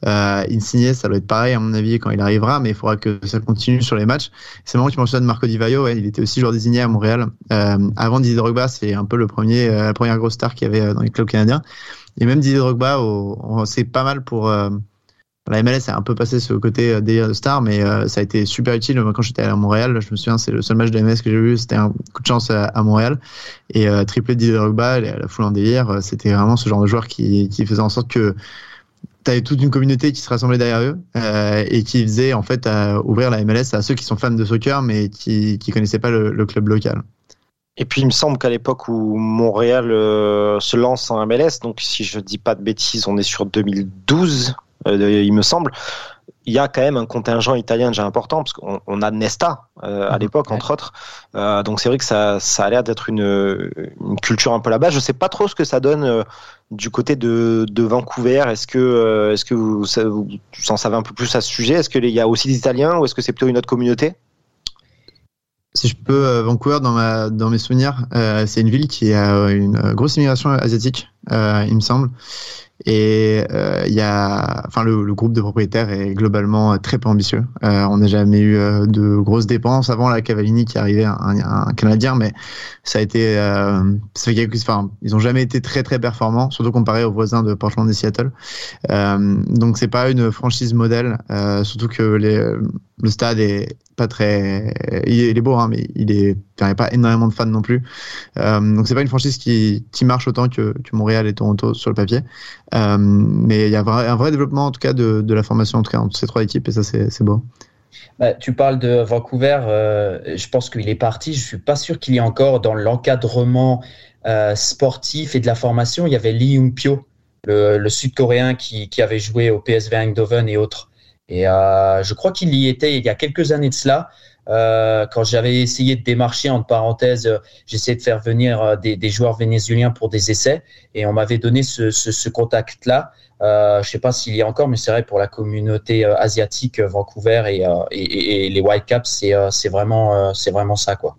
Euh, Insigne, ça doit être pareil, à mon avis, quand il arrivera, mais il faudra que ça continue sur les matchs. C'est marrant que tu mentionnes Marco Di Vaio, ouais, il était aussi joueur désigné à Montréal. Euh, avant Didier Drogba, c'est un peu le premier, euh, la première grosse star qu'il y avait euh, dans les clubs canadiens. Et même Didier Drogba, c'est pas mal pour la MLS a un peu passé ce côté euh, délire de star, mais euh, ça a été super utile. Moi, quand j'étais à Montréal, je me souviens, c'est le seul match de MLS que j'ai vu, c'était un coup de chance à, Montréal. Et euh, triplé de Didier Drogba, la foule en délire, c'était vraiment ce genre de joueur qui, qui faisait en sorte que tu avais toute une communauté qui se rassemblait derrière eux et qui faisait en fait ouvrir la MLS à ceux qui sont fans de soccer mais qui qui connaissaient pas le, club local. Et puis il me semble qu'à l'époque où Montréal se lance en MLS, donc si je dis pas de bêtises, on est sur 2012 euh, il me semble il y a quand même un contingent italien déjà important parce qu'on a Nesta euh, à mhm. l'époque entre autres. Euh, donc c'est vrai que ça, ça a l'air d'être une, une, culture un peu là-bas. Je sais pas trop ce que ça donne du côté de, de Vancouver. Est-ce que est-ce que vous, vous, en savez un peu plus à ce sujet? Est-ce qu'il y a aussi des Italiens ou est-ce que c'est plutôt une autre communauté? Si je peux, Vancouver, dans, ma, dans mes souvenirs, c'est une ville qui a une grosse immigration asiatique, il me semble. Et euh, il y a, enfin, le, le, groupe de propriétaires est globalement très peu ambitieux. Euh, on n'a jamais eu euh, de grosses dépenses avant la Cavallini qui arrivait, un, un, Canadien, mais ça a été, euh, ça fait enfin, ils ont jamais été très très performants, surtout comparé aux voisins de Portland et Seattle. Euh, donc c'est pas une franchise modèle, surtout que les, le stade est très, il est, beau, hein, mais il n'y a pas énormément de fans non plus. Euh, donc c'est pas une franchise qui, marche autant que, Montréal et Toronto sur le papier. Euh, mais il y a un vrai développement en tout cas de, la formation entre ces trois équipes et ça c'est beau. Bah, tu parles de Vancouver, euh, je pense qu'il est parti. Je suis pas sûr qu'il y ait encore dans l'encadrement euh, sportif et de la formation. Il y avait Lee Jung Pyo, le, le Sud-Coréen qui, qui, avait joué au PSV Eindhoven et autres. Et euh, je crois qu'il y était il y a quelques années de cela. Euh, quand j'avais essayé de démarcher, entre parenthèses, euh, j'essayais de faire venir euh, des, des, joueurs vénézuéliens pour des essais et on m'avait donné ce, ce, ce contact-là. Euh, je sais pas s'il y a encore, mais c'est vrai pour la communauté asiatique, Vancouver et, et, et les Whitecaps, c'est vraiment, c'est vraiment ça, quoi.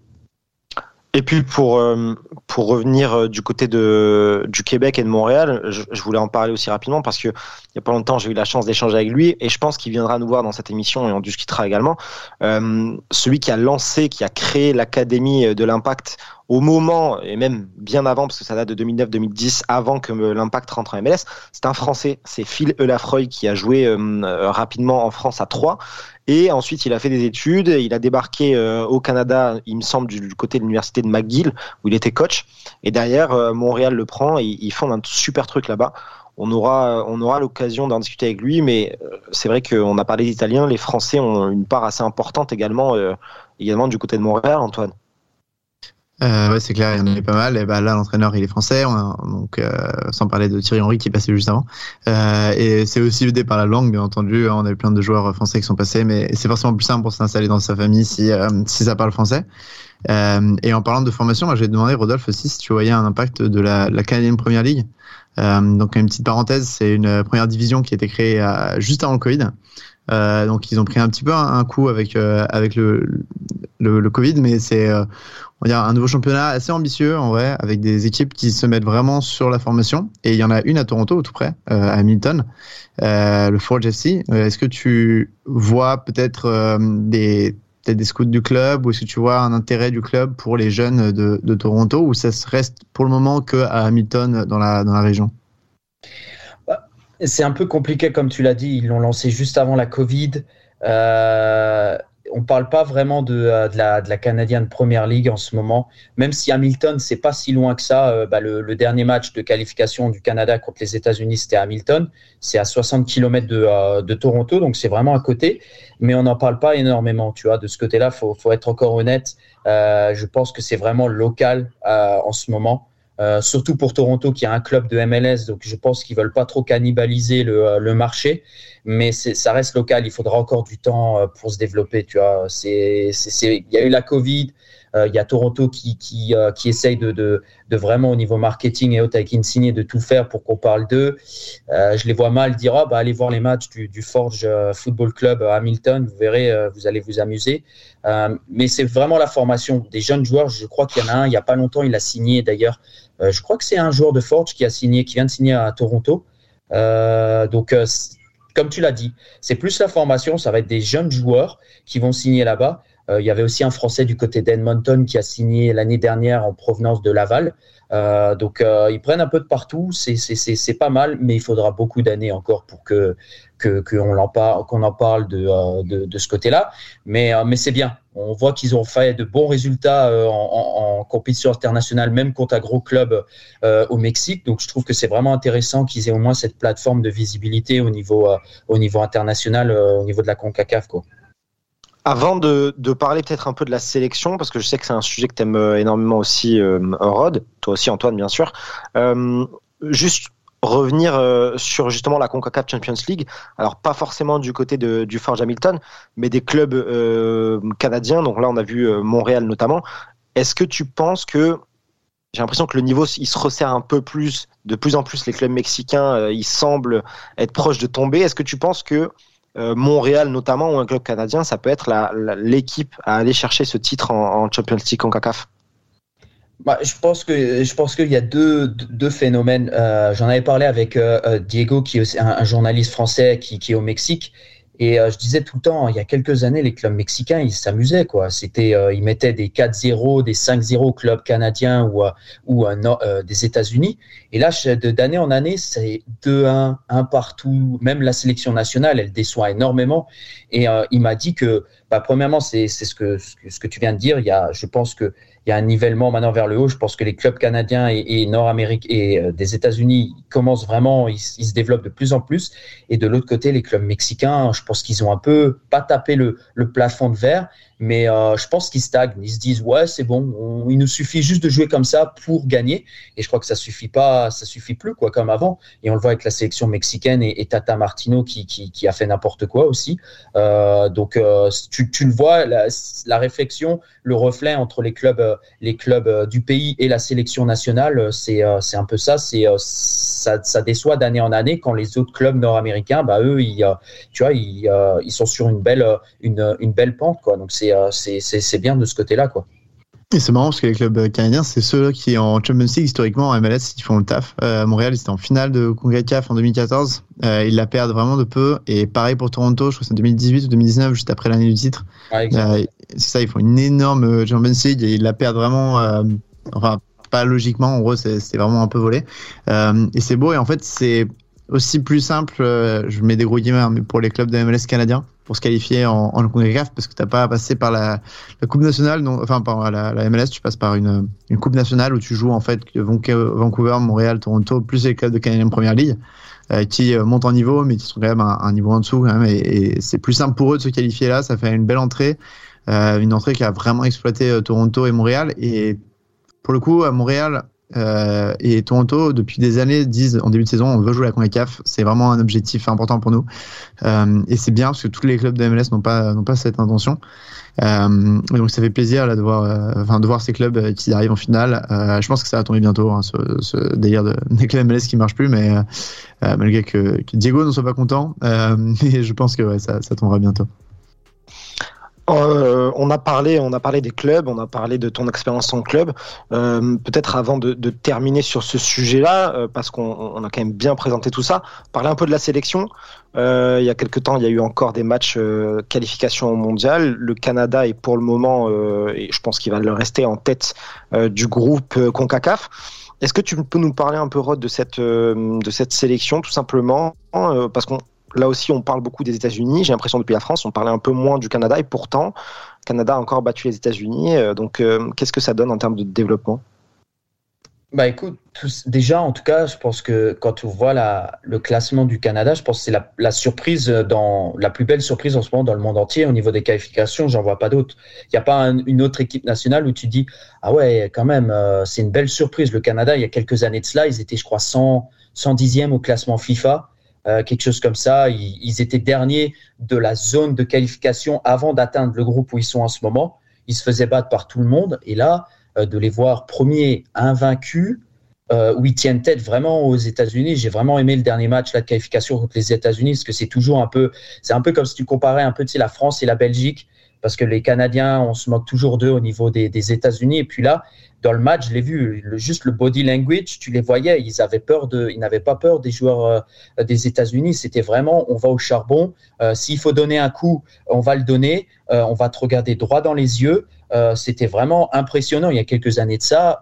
Et puis pour euh, pour revenir euh, du côté de du Québec et de Montréal, je, voulais en parler aussi rapidement parce que il y a pas longtemps j'ai eu la chance d'échanger avec lui et je pense qu'il viendra nous voir dans cette émission et on discutera également. Euh, celui qui a lancé, qui a créé l'académie de l'Impact au moment, et même bien avant, parce que ça date de 2009-2010, avant que l'Impact rentre en MLS, c'est un Français, c'est Phil Elafroy qui a joué euh, rapidement en France à 3. Et ensuite, il a fait des études, il a débarqué euh, au Canada, il me semble, du, côté de l'université de McGill, où il était coach. Et derrière, euh, Montréal le prend, et ils font un super truc là-bas on aura, on aura l'occasion d'en discuter avec lui, mais c'est vrai qu'on a parlé d'Italiens, les Français ont une part assez importante également, également du côté de Montréal, Antoine. Euh, ouais, c'est clair, il y en avait pas mal. Et bah, là, l'entraîneur, il est français, donc euh, sans parler de Thierry Henry qui passait juste avant. Euh, et c'est aussi aidé par la langue, bien entendu. On a eu plein de joueurs français qui sont passés, mais c'est forcément plus simple pour s'installer dans sa famille si, euh, si ça parle français. Euh, et en parlant de formation, moi, j'ai demandé Rodolphe aussi si tu voyais un impact de la, la Canadian Premier League. donc une petite parenthèse, c'est une première division qui a été créée juste avant le Covid. Euh, donc ils ont pris un petit peu un, coup avec euh, avec le, le, le Covid, mais c'est euh, on va dire un nouveau championnat assez ambitieux en vrai, avec des équipes qui se mettent vraiment sur la formation. Et il y en a une à Toronto, tout près, à Hamilton, le Forge FC. Est-ce que tu vois peut-être des des scouts du club ou est-ce que tu vois un intérêt du club pour les jeunes de, de Toronto ou ça reste pour le moment que à Hamilton dans la, dans la région? Bah, C'est un peu compliqué comme tu l'as dit, ils l'ont lancé juste avant la Covid. Euh, on parle pas vraiment de, euh, la, de la Canadienne Première League en ce moment, même si Hamilton, c'est pas si loin que ça. Euh, bah, le, dernier match de qualification du Canada contre les États-Unis, c'était Hamilton. C'est à 60 km de, euh, de Toronto, donc c'est vraiment à côté. Mais on n'en parle pas énormément, tu vois. De ce côté-là, faut, faut être encore honnête. je pense que c'est vraiment local en ce moment. Surtout pour Toronto qui a un club de MLS, donc je pense qu'ils veulent pas trop cannibaliser le, le marché mais ça reste local. Il faudra encore du temps euh, pour se développer. Tu vois, il y a eu la Covid. Euh, il y a Toronto qui, euh, essaye de, vraiment au niveau marketing et autres avec Insigne de tout faire pour qu'on parle d'eux. je les vois mal dire oh, bah, allez voir les matchs du, Forge Football Club à Hamilton, vous verrez, vous allez vous amuser. mais c'est vraiment la formation des jeunes joueurs. Je crois qu'il y en a un, il n'y a pas longtemps, il a signé d'ailleurs. Je crois que c'est un joueur de Forge qui a signé, qui vient de signer à Toronto. donc comme tu l'as dit, c'est plus la formation, ça va être des jeunes joueurs qui vont signer là-bas. Euh, il y avait aussi un Français du côté d'Edmonton qui a signé l'année dernière en provenance de Laval. Euh, donc euh, ils prennent un peu de partout, c'est pas mal, mais il faudra beaucoup d'années encore pour que qu'on en, parle, en parle de, de, ce côté-là. Mais, mais c'est bien. On voit qu'ils ont fait de bons résultats en, compétition internationale, même contre un gros club au Mexique. Donc je trouve que c'est vraiment intéressant qu'ils aient au moins cette plateforme de visibilité au niveau, au niveau international, au niveau de la CONCACAF. Avant de, de parler peut-être un peu de la sélection, parce que je sais que c'est un sujet que tu aimes euh, énormément aussi, euh, Rod, toi aussi Antoine bien sûr, euh, juste revenir euh, sur justement la CONCACAF Champions League, alors pas forcément du côté de, du Forge Hamilton, mais des clubs euh, canadiens, donc là on a vu Montréal notamment, est-ce que tu penses que j'ai l'impression que le niveau il se resserre un peu plus, de plus en plus les clubs mexicains, ils semblent être proches de tomber, est-ce que tu penses que euh, Montréal notamment ou un club canadien, ça peut être l'équipe à aller chercher ce titre en, Champions League en CACAF bah, je pense qu'il y a deux, phénomènes. Euh, j'en avais parlé avec euh, Diego, qui est un, journaliste français qui, est au Mexique, et euh, je disais tout le temps, il y a quelques années, les clubs mexicains, ils s'amusaient quoi. C'était, euh, ils mettaient des 4-0, des 5-0 clubs canadiens ou euh, ou des États-Unis. Et là, d'année en année, c'est 2-1, un partout. Même la sélection nationale, elle déçoit énormément. Et il m'a dit que, bah, premièrement, c'est ce que, ce que tu viens de dire. Il y a, je pense que il y a un nivellement maintenant vers le haut. Je pense que les clubs canadiens et, nord-américains et euh, des États-Unis commencent vraiment, ils, se développent de plus en plus. Et de l'autre côté, les clubs mexicains, je pense qu'ils ont un peu pas tapé le, le plafond de verre, mais euh, je pense qu'ils stagnent. Ils se disent ouais, c'est bon, il nous suffit juste de jouer comme ça pour gagner. Et je crois que ça suffit pas, ça suffit plus quoi comme avant. Et on le voit avec la sélection mexicaine et, Tata Martino qui, qui, qui a fait n'importe quoi aussi. Euh, donc euh, tu, tu, le vois, la, la, réflexion, le reflet entre les clubs, les clubs du pays et la sélection nationale, c'est c'est un peu ça. C'est ça, ça, déçoit d'année en année quand les autres clubs nord-américains, bah eux, ils, tu vois, ils, ils sont sur une belle, une, une belle pente quoi. Donc c'est euh, c'est bien de ce côté-là, quoi. Et c'est marrant parce que les clubs canadiens, c'est ceux qui en Champions League historiquement en MLS, ils font le taf. Euh, Montréal, ils étaient en finale de CONCACAF en 2014. Euh, ils la perdent vraiment de peu. Et pareil pour Toronto, je crois que c'est 2018 ou 2019, juste après l'année du titre. c'est ça, ils font une énorme Champions League et ils la perdent vraiment. enfin, pas logiquement. En gros, c'était vraiment un peu volé. et c'est beau. Et en fait, c'est aussi plus simple. je mets des gros guillemets hein, mais pour les clubs de MLS canadiens pour se qualifier en, en CONCACAF parce que t'as pas à passer par la, coupe nationale, non, enfin par la, MLS, tu passes par une, une coupe nationale où tu joues en fait Vancouver, Montréal, Toronto, plus les clubs de Canadian Premier League euh, qui euh, montent en niveau, mais qui sont quand même un, niveau en dessous quand et, c'est plus simple pour eux de se qualifier là. Ça fait une belle entrée, euh, une entrée qui a vraiment exploité Toronto et Montréal. Et pour le coup, à Montréal, euh, et Toronto, depuis des années, disent en début de saison, on veut jouer la CONCACAF. C'est vraiment un objectif important pour nous. Euh, et c'est bien parce que tous les clubs de MLS n'ont pas, n'ont pas cette intention. Euh, donc ça fait plaisir là, de, voir, euh, enfin, de voir ces clubs euh, qui arrivent en finale. je pense que ça va tomber bientôt, hein, ce, ce, délire de, des clubs MLS qui marchent plus, mais malgré que, que, Diego ne soit pas content, mais je pense que ouais, ça, ça tombera bientôt. Euh, on a parlé, on a parlé des clubs, on a parlé de ton expérience en club. Euh, peut-être avant de, terminer sur ce sujet-là, euh, parce qu'on a quand même bien présenté tout ça, parler un peu de la sélection. Il y a quelques temps, il y a eu encore des matchs qualification au mondial. Le Canada est pour le moment, et je pense qu'il va le rester en tête du groupe Concacaf. Est-ce que tu peux nous parler un peu, Rod, de cette, de cette sélection, tout simplement Parce qu'on Là aussi, on parle beaucoup des États-Unis. J'ai l'impression depuis la France, on parlait un peu moins du Canada. Et pourtant, Canada a encore battu les États-Unis. Euh, donc, euh, qu'est-ce que ça donne en termes de développement? Bah écoute, déjà en tout cas, je pense que quand on voit le classement du Canada, je pense que c'est la, surprise dans la plus belle surprise en ce moment dans le monde entier au niveau des qualifications. J'en vois pas d'autres. Il n'y a pas une autre équipe nationale où tu dis ah ouais quand même euh, c'est une belle surprise. Le Canada il y a quelques années de cela, ils étaient je crois 100 110e au classement FIFA. Euh, quelque chose comme ça. Ils, étaient derniers de la zone de qualification avant d'atteindre le groupe où ils sont en ce moment. Ils se faisaient battre par tout le monde. Et là, euh, de les voir premiers invaincus, euh, où ils tiennent tête vraiment aux États-Unis. J'ai vraiment aimé le dernier match là, de qualification contre les États-Unis parce que c'est toujours un peu, c'est un peu comme si tu comparais un peu la France et la Belgique parce que les Canadiens, on se moque toujours d'eux au niveau des, des États-Unis. Et puis là, dans le match, je l'ai vu, juste le body language, tu les voyais, ils avaient peur de, ils n'avaient pas peur des joueurs euh, des États-Unis. C'était vraiment, on va au charbon. Euh, S'il faut donner un coup, on va le donner. Euh, on va te regarder droit dans les yeux. C'était vraiment impressionnant. Il y a quelques années de ça,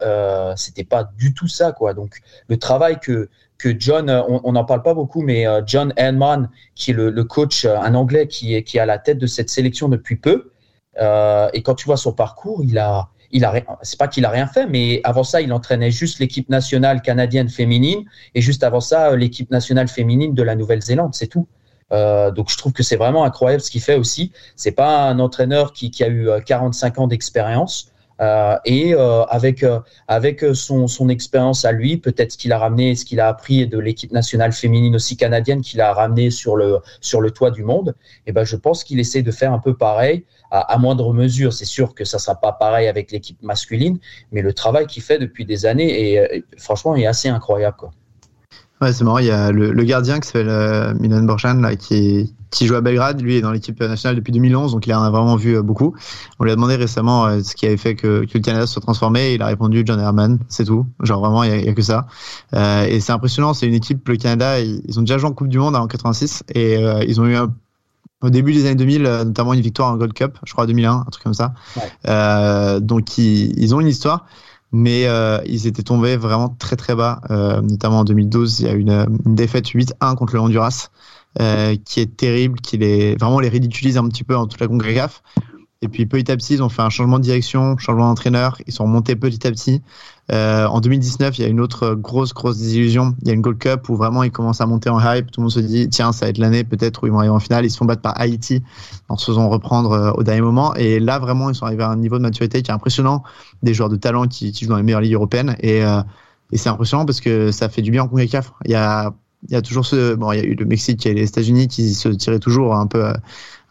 c'était pas du tout ça, quoi. Donc le travail que que John, on n'en parle pas beaucoup, mais John Henman, qui est le, le, coach, un Anglais qui est qui est à la tête de cette sélection depuis peu. Et quand tu vois son parcours, il a il a c'est pas qu'il a rien fait, mais avant ça, il entraînait juste l'équipe nationale canadienne féminine et juste avant ça, l'équipe nationale féminine de la Nouvelle-Zélande, c'est tout. Euh, donc je trouve que c'est vraiment incroyable ce qu'il fait aussi. C'est pas un entraîneur qui, a eu 45 euh, ans d'expérience. Euh, et euh, avec euh, avec son, son expérience à lui, peut-être ce qu'il a ramené, ce qu'il a appris de l'équipe nationale féminine aussi canadienne qu'il a ramené sur le sur le toit du monde. Et ben je pense qu'il essaie de faire un peu pareil à, moindre mesure. C'est sûr que ça sera pas pareil avec l'équipe masculine, mais le travail qu'il fait depuis des années est, franchement est assez incroyable. Quoi. Ouais, c'est marrant. Il y a le, gardien qui s'appelle euh, Milan Borjan, là, qui, qui joue à Belgrade. Lui est dans l'équipe nationale depuis 2011, donc il en a vraiment vu euh, beaucoup. On lui a demandé récemment euh, ce qui avait fait que, que, le Canada soit transformé. il a répondu John Herman, c'est tout. Genre vraiment, il y a, que ça. et c'est impressionnant. C'est une équipe, le Canada, ils, ont déjà joué en Coupe du Monde hein, en 86 et ils ont eu un au début des années 2000, notamment une victoire en Gold Cup, je crois 2001, un truc comme ça. Ouais. donc ils, ils, ont une histoire, mais euh, ils étaient tombés vraiment très très bas, euh, notamment en 2012, il y a une, une défaite 8-1 contre le Honduras, euh, qui est terrible, qui les, vraiment les ridiculise un petit peu en toute la CONCACAF. Et puis petit à petit, ils ont fait un changement de direction, changement d'entraîneur. Ils sont montés petit à petit. Euh, en 2019, il y a une autre grosse, grosse désillusion. Il y a une Gold Cup où vraiment ils commencent à monter en hype. Tout le monde se dit, tiens, ça va être l'année peut-être où ils vont arriver en finale. Ils se font battre par Haïti en se faisant reprendre euh, au dernier moment. Et là, vraiment, ils sont arrivés à un niveau de maturité qui est impressionnant. Des joueurs de talent qui, qui jouent dans les meilleures ligues européennes. Et, euh, et c'est impressionnant parce que ça fait du bien en CONCACAF. Il y a il y a toujours ce bon il y a eu le Mexique et les États-Unis qui se tiraient toujours un peu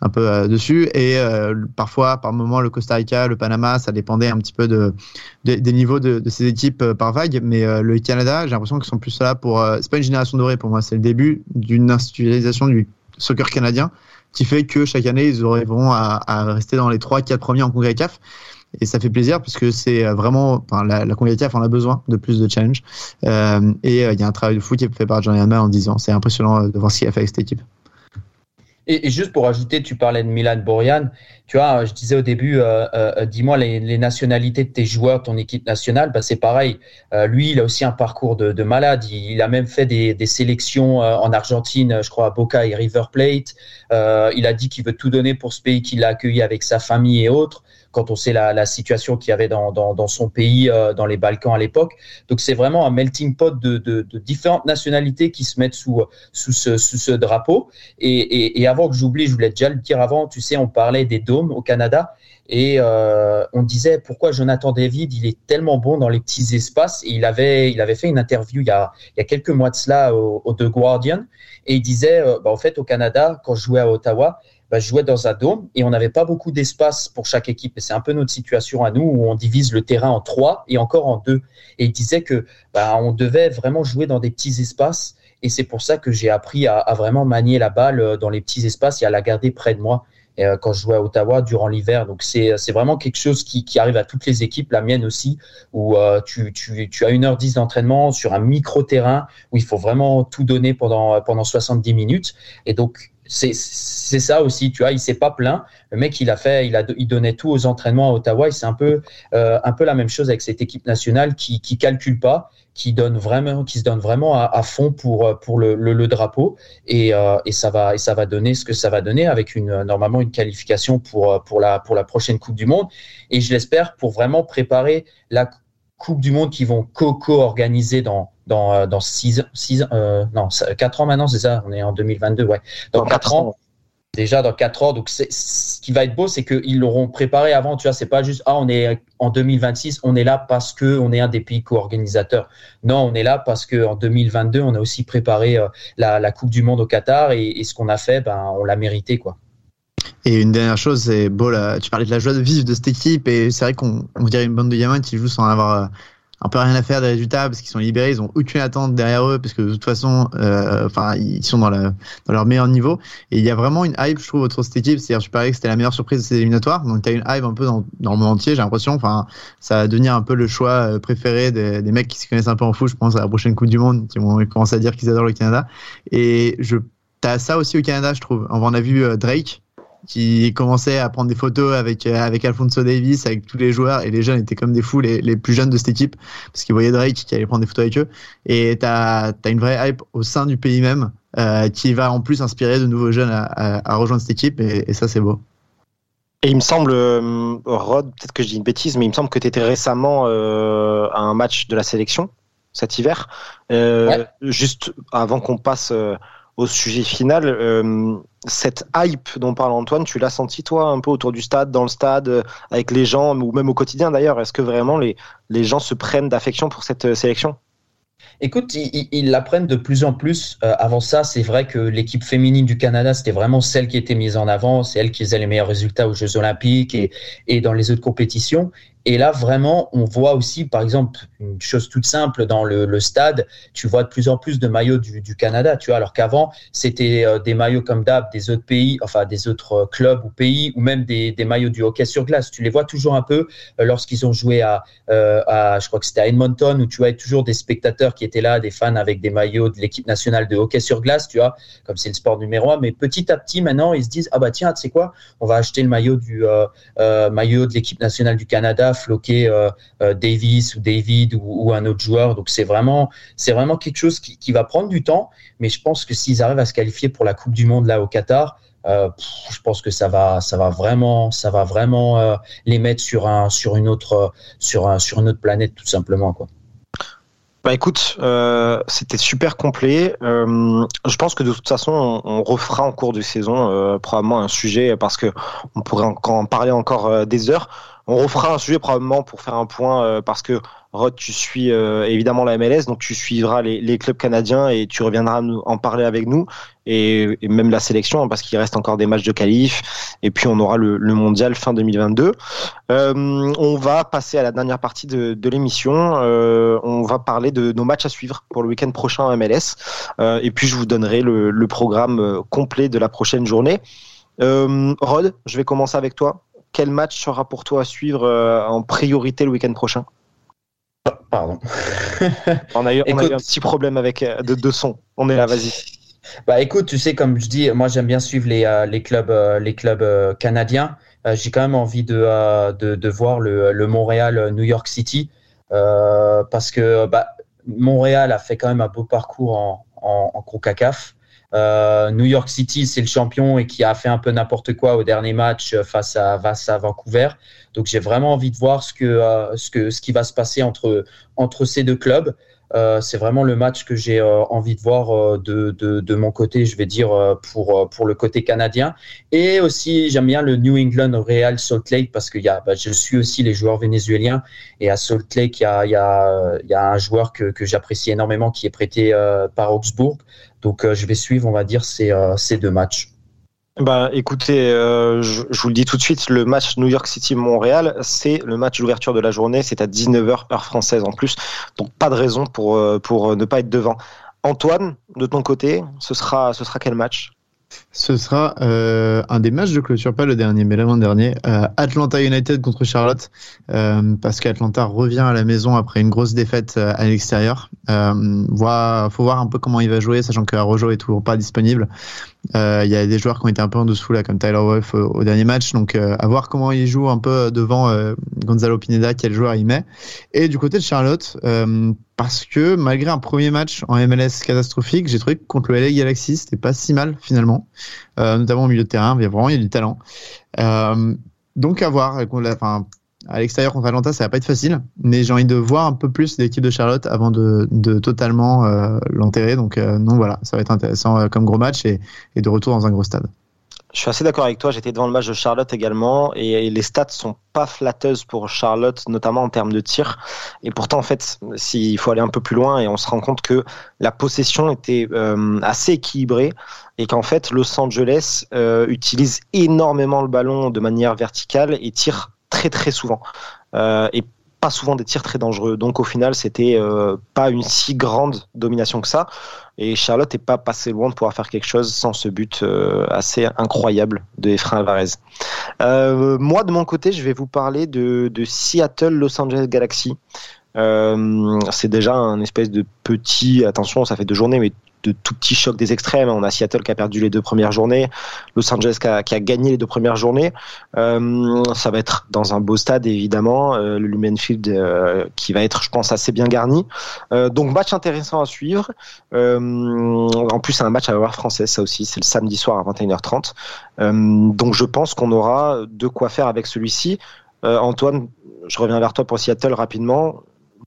un peu euh, dessus. Et euh, parfois, par moment, le Costa Rica, le Panama, ça dépendait un petit peu de, des niveaux de, ces équipes euh, par vague. Mais le Canada, j'ai l'impression qu'ils sont plus là pour. c'est pas une génération dorée pour moi, c'est le début d'une institutionnalisation du soccer canadien qui fait que chaque année, ils arriveront à, rester dans les 3-4 premiers en CONCACAF. Et ça fait plaisir parce que c'est vraiment, la, la CONCACAF en a besoin de plus de challenge. Et il y a un travail de fou qui est fait par Johnny Hanna en 10 ans. C'est impressionnant de voir ce qu'il a fait avec cette équipe. Et, juste pour ajouter, tu parlais de Milan Borjan. Tu vois, je disais au début, euh, euh, dis-moi les, nationalités de tes joueurs, ton équipe nationale. Bah, c'est pareil. Euh, lui, il a aussi un parcours de, malade. Il, a même fait des, des sélections en Argentine, je crois à Boca et River Plate. il a dit qu'il veut tout donner pour ce pays qu'il a accueilli avec sa famille et autres quand on sait la, situation qu'il y avait dans, son pays, euh, dans les Balkans à l'époque. Donc c'est vraiment un melting pot de, différentes nationalités qui se mettent sous, sous, ce, drapeau. Et, avant que j'oublie, je voulais déjà le dire avant, tu sais, on parlait des dômes au Canada. Et euh, on disait pourquoi Jonathan David, il est tellement bon dans les petits espaces. Et il avait, il avait fait une interview il y a, quelques mois de cela au, The Guardian. Et il disait, euh, bah, en fait, au Canada, quand je jouais à Ottawa, bah, je jouais dans un dôme et on n'avait pas beaucoup d'espace pour chaque équipe. Et c'est un peu notre situation à nous où on divise le terrain en trois et encore en deux. Et il disait que bah, on devait vraiment jouer dans des petits espaces. Et c'est pour ça que j'ai appris à, vraiment manier la balle euh, dans les petits espaces et à la garder près de moi. et, quand je jouais à Ottawa durant l'hiver. Donc c'est vraiment quelque chose qui, arrive à toutes les équipes, la mienne aussi, où tu, tu, tu, as une heure dix d'entraînement sur un micro-terrain où il faut vraiment tout donner pendant, pendant 70 minutes. Et donc c'est ça aussi, tu vois, il s'est pas plaint. Le mec, il a fait, il a, il donnait tout aux entraînements à Ottawa. Et c'est un peu, euh, un peu la même chose avec cette équipe nationale qui, qui calcule pas, qui donne vraiment, qui se donne vraiment à, fond pour pour le, le, drapeau. Et, euh, et ça va, et ça va donner ce que ça va donner avec une normalement une qualification pour pour la pour la prochaine Coupe du Monde. Et je l'espère pour vraiment préparer la Coupe du Monde qui vont co-co-organiser dans dans euh, dans six, six euh, non quatre ans maintenant c'est ça on est en 2022 ouais. Dans, quatre ans, déjà dans quatre ans donc ce qui va être beau c'est qu'ils l'auront préparé avant tu vois c'est pas juste ah on est en 2026 on est là parce que on est un des pays co-organisateurs. Non on est là parce que en 2022 on a aussi préparé euh, la, la Coupe du Monde au Qatar et, et ce qu'on a fait ben on l'a mérité quoi. Et une dernière chose, c'est bon, là, tu parlais de la joie de vivre de cette équipe, et c'est vrai qu'on dirait une bande de gamins qui jouent sans avoir euh, un peu rien à faire des résultats parce qu'ils sont libérés, ils ont aucune attente derrière eux parce que de toute façon, euh, enfin, ils sont dans, la, dans leur meilleur niveau. Et il y a vraiment une hype, je trouve, autour de cette équipe. C'est-à-dire, je parlais que c'était la meilleure surprise de ces éliminatoires. Donc, tu as une hype un peu dans, dans le monde entier, j'ai l'impression. Enfin, ça va devenir un peu le choix euh, préféré des, des mecs qui se connaissent un peu en foot. Je pense à la prochaine Coupe du Monde, qui vont commencer à dire qu'ils adorent le Canada. Et je, t'as ça aussi au Canada, je trouve. On a vu Drake qui commençait à prendre des photos avec euh, avec Alfonso Davis, avec tous les joueurs, et les jeunes étaient comme des fous, les, les plus jeunes de cette équipe, parce qu'ils voyaient Drake qui allait prendre des photos avec eux. Et tu as, une vraie hype au sein du pays même, euh, qui va en plus inspirer de nouveaux jeunes à, à, rejoindre cette équipe, et, ça c'est beau. Et il me semble, euh, Rod, peut-être que je dis une bêtise, mais il me semble que tu étais récemment euh, à un match de la sélection cet hiver. Euh, Juste avant qu'on passe au sujet final, euh, cette hype dont parle Antoine, tu l'as senti toi un peu autour du stade, dans le stade, euh, avec les gens, ou même au quotidien d'ailleurs? Est-ce que vraiment les, gens se prennent d'affection pour cette euh, sélection? Écoute, ils, l'apprennent de plus en plus. avant ça, c'est vrai que l'équipe féminine du Canada, c'était vraiment celle qui était mise en avant, c'est elle qui faisait les meilleurs résultats aux Jeux Olympiques et dans les autres compétitions. Et là, vraiment, on voit aussi, par exemple, une chose toute simple dans le, stade, tu vois de plus en plus de maillots du, Canada, tu vois, alors qu'avant, c'était euh, des maillots comme d'hab des autres pays, enfin des autres euh, clubs ou pays, ou même des, maillots du hockey sur glace. Tu les vois toujours un peu euh, lorsqu'ils ont joué à, à, je crois que c'était à Edmonton, où tu vois toujours des spectateurs qui étaient là, des fans avec des maillots de l'équipe nationale de hockey sur glace, tu vois, comme c'est le sport numéro un. Mais petit à petit, maintenant, ils se disent, ah bah tiens, tu sais quoi, on va acheter le maillot du maillot de l'équipe nationale du Canada floquer euh, euh, Davis ou David ou, un autre joueur. Donc c'est vraiment, c'est vraiment quelque chose qui, va prendre du temps. Mais je pense que s'ils arrivent à se qualifier pour la Coupe du Monde là au Qatar, euh, je pense que ça va, ça va vraiment, ça va vraiment les mettre sur un, sur une autre, sur un, sur une autre planète tout simplement quoi. Bah écoute, c'était super complet. je pense que de toute façon, on, refera en cours de saison probablement un sujet parce que on pourrait encore en parler encore des heures. On refera un sujet probablement pour faire un point euh, parce que Rod, tu suis euh, évidemment la MLS, donc tu suivras les, clubs canadiens et tu reviendras en parler avec nous et, même la sélection hein, parce qu'il reste encore des matchs de qualif et puis on aura le, mondial fin 2022. Euh, on va passer à la dernière partie de, l'émission. on va parler de nos matchs à suivre pour le week-end prochain en MLS et puis je vous donnerai le, programme complet de la prochaine journée. Rod, je vais commencer avec toi quel match sera pour toi à suivre euh, en priorité le week-end prochain? Pardon. on, a eu, un petit problème avec euh, de, de son. On est là, vas-y. Bah écoute, tu sais, comme je dis, moi j'aime bien suivre les, euh, les clubs, les clubs canadiens. J'ai quand même envie de, de, de voir le, le Montréal-New York City parce que bah, Montréal a fait quand même un beau parcours en, en, en CONCACAF. Euh, New York City, c'est le champion et qui a fait un peu n'importe quoi au dernier match euh, face à, face à Vancouver. Donc j'ai vraiment envie de voir ce que, euh, ce que ce qui va se passer entre entre ces deux clubs. Euh, c'est vraiment le match que j'ai euh, envie de voir euh, de, de, de, mon côté, je vais dire pour pour le côté canadien. Et aussi j'aime bien le New England Real Salt Lake parce que y a, bah, je suis aussi les joueurs vénézuéliens et à Salt Lake il y a y a, y a un joueur que que j'apprécie énormément qui est prêté par Augsbourg. Donc je vais suivre, on va dire ces ces deux matchs. Bah, écoutez, euh, je, vous le dis tout de suite, le match New York City-Montréal, c'est le match d'ouverture de la journée. C'est à 19h heure française en plus, donc pas de raison pour euh, pour ne pas être devant. Antoine, de ton côté, ce sera ce sera quel match? Ce sera euh, un des matchs de clôture, pas le dernier, mais l'avant-dernier. Euh, Atlanta United contre Charlotte, euh, parce qu'Atlanta revient à la maison après une grosse défaite euh, à l'extérieur. Il faut voir un peu comment il va jouer, sachant que Arrojo est toujours pas disponible. Il y a des joueurs qui ont été un peu en dessous là, comme Tyler Wolf au, au dernier match. Donc à voir comment il joue un peu devant Gonzalo Pineda, quel joueur il met. Et du côté de Charlotte, parce que malgré un premier match en MLS catastrophique, j'ai trouvé que contre le LA Galaxy, c'était pas si mal finalement, euh, notamment au milieu de terrain, il y a vraiment il y a du talent. Euh, donc à voir, à l'extérieur contre Atlanta, ça va pas être facile, mais j'ai envie de voir un peu plus l'équipe de Charlotte avant de, totalement euh, l'enterrer. Donc non, voilà, ça va être intéressant comme gros match et, et de retour dans un gros stade. Je suis assez d'accord avec toi. J'étais devant le match de Charlotte également et les stats sont pas flatteuses pour Charlotte, notamment en termes de tir. Et pourtant, en fait, s'il faut aller un peu plus loin et on se rend compte que la possession était euh, assez équilibrée et qu'en fait, Los Angeles euh, utilise énormément le ballon de manière verticale et tire très très souvent. Euh, et pas souvent des tirs très dangereux. Donc au final, c'était euh, pas une si grande domination que ça. Et Charlotte n'est pas passé loin de pouvoir faire quelque chose sans ce but euh, assez incroyable de Efrain Alvarez. Euh, moi, de mon côté, je vais vous parler de, de Seattle Los Angeles Galaxy. Euh, c'est déjà un espèce de petit, attention, ça fait deux journées, mais de tout petits chocs des extrêmes. On a Seattle qui a perdu les deux premières journées, Los Angeles qui a, gagné les deux premières journées. Euh, ça va être dans un beau stade évidemment, euh, le Lumen Field euh, qui va être, je pense, assez bien garni. Euh, donc match intéressant à suivre. En plus, c'est un match à la voir française, ça aussi. C'est le samedi soir à 21h30. donc je pense qu'on aura de quoi faire avec celui-ci. Antoine, je reviens vers toi pour Seattle rapidement.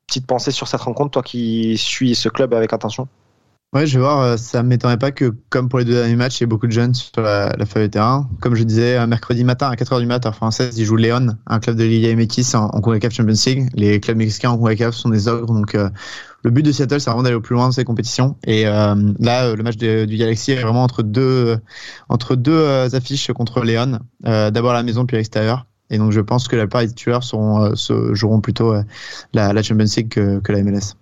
Petite pensée sur cette rencontre, toi qui suis ce club avec attention. Ouais, je vais voir. euh, Ça ne m'étonnerait pas que, comme pour les deux derniers matchs, il y ait beaucoup de jeunes sur la, la feuille de terrain. Comme je disais, mercredi matin à 4h du matin, en française, ils jouent Léon, un club de Liga MX en, en CONCACAF Champions League. Les clubs mexicains en CONCACAF sont des ogres, donc euh, le but de Seattle, c'est vraiment d'aller au plus loin de ces compétitions. Et euh, là, euh, le match du Galaxy est vraiment entre deux, entre deux euh, affiches contre Léon. Euh, D'abord à la maison, puis à l'extérieur. Et donc, je pense que la plupart des titulaires seront, euh, se, joueront plutôt euh, la, la Champions League que, que la MLS.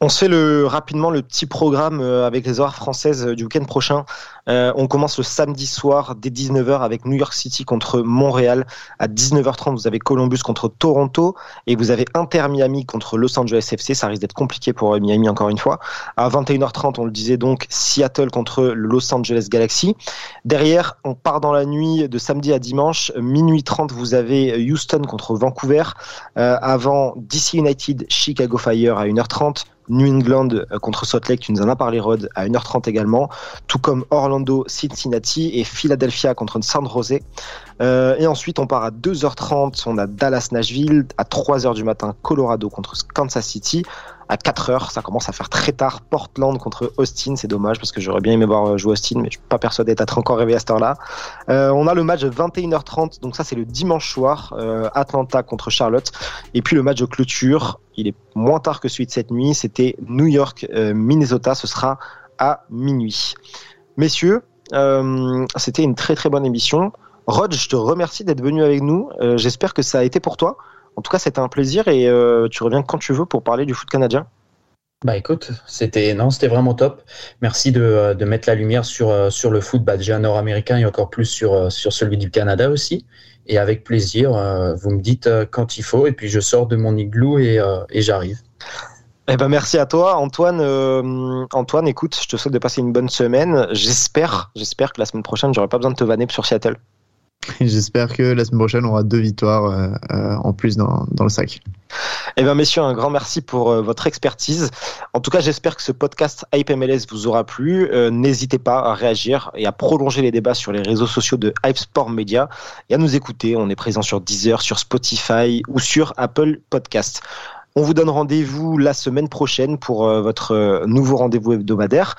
On se fait le, rapidement le petit programme euh, avec les horaires françaises euh, du week-end prochain. Euh, on commence le samedi soir dès 19h avec New York City contre Montréal. À 19h30, vous avez Columbus contre Toronto et vous avez Inter Miami contre Los Angeles FC. Ça risque d'être compliqué pour euh, Miami encore une fois. À 21h30, on le disait donc, Seattle contre Los Angeles Galaxy. Derrière, on part dans la nuit de samedi à dimanche. Minuit 30, vous avez Houston contre Vancouver. Euh, avant DC United, Chicago Fire à 1h30. New England contre Salt Lake, tu nous en as parlé Rod, à 1h30 également, tout comme Orlando, Cincinnati et Philadelphia contre San Jose. Euh, et ensuite on part à 2h30, on a Dallas Nashville, à 3h du matin Colorado contre Kansas City, à 4h ça commence à faire très tard. Portland contre Austin, c'est dommage parce que j'aurais bien aimé voir euh, jouer Austin mais je suis pas persuadé d'être encore réveillé à cette heure-là. Euh, on a le match de 21h30, donc ça c'est le dimanche soir, euh, Atlanta contre Charlotte, et puis le match de clôture, il est moins tard que celui de cette nuit, c'était New York, euh, Minnesota, ce sera à minuit. Messieurs, euh, c'était une très très bonne émission. Rod, je te remercie d'être venu avec nous. Euh, J'espère que ça a été pour toi. En tout cas, c'était un plaisir et euh, tu reviens quand tu veux pour parler du foot canadien. Bah écoute, c'était non, c'était vraiment top. Merci de, mettre la lumière sur, le foot bah, déjà nord-américain et encore plus sur, celui du Canada aussi. Et avec plaisir, vous me dites quand il faut et puis je sors de mon igloo et j'arrive. Eh ben merci à toi, Antoine. euh, Antoine, écoute, je te souhaite de passer une bonne semaine. J'espère, j'espère que la semaine prochaine, j'aurai pas besoin de te vanner sur Seattle. J'espère que la semaine prochaine, on aura deux victoires euh, euh, en plus dans, dans le sac. Eh bien, messieurs, un grand merci pour euh, votre expertise. En tout cas, j'espère que ce podcast Hype MLS vous aura plu. Euh, N'hésitez pas à réagir et à prolonger les débats sur les réseaux sociaux de Hype Sport Media et à nous écouter. On est présent sur Deezer, sur Spotify ou sur Apple Podcast. On vous donne rendez-vous la semaine prochaine pour euh, votre euh, nouveau rendez-vous hebdomadaire.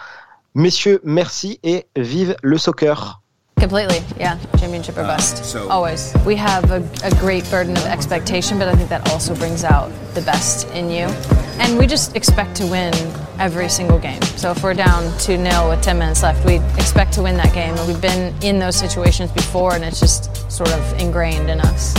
Messieurs, merci et vive le soccer. Completely, yeah. Championship or bust. Always. We have a, a great burden of expectation, but I think that also brings out the best in you. And we just expect to win every single game. So if we're down 2 0 with 10 minutes left, we expect to win that game. And we've been in those situations before, and it's just sort of ingrained in us.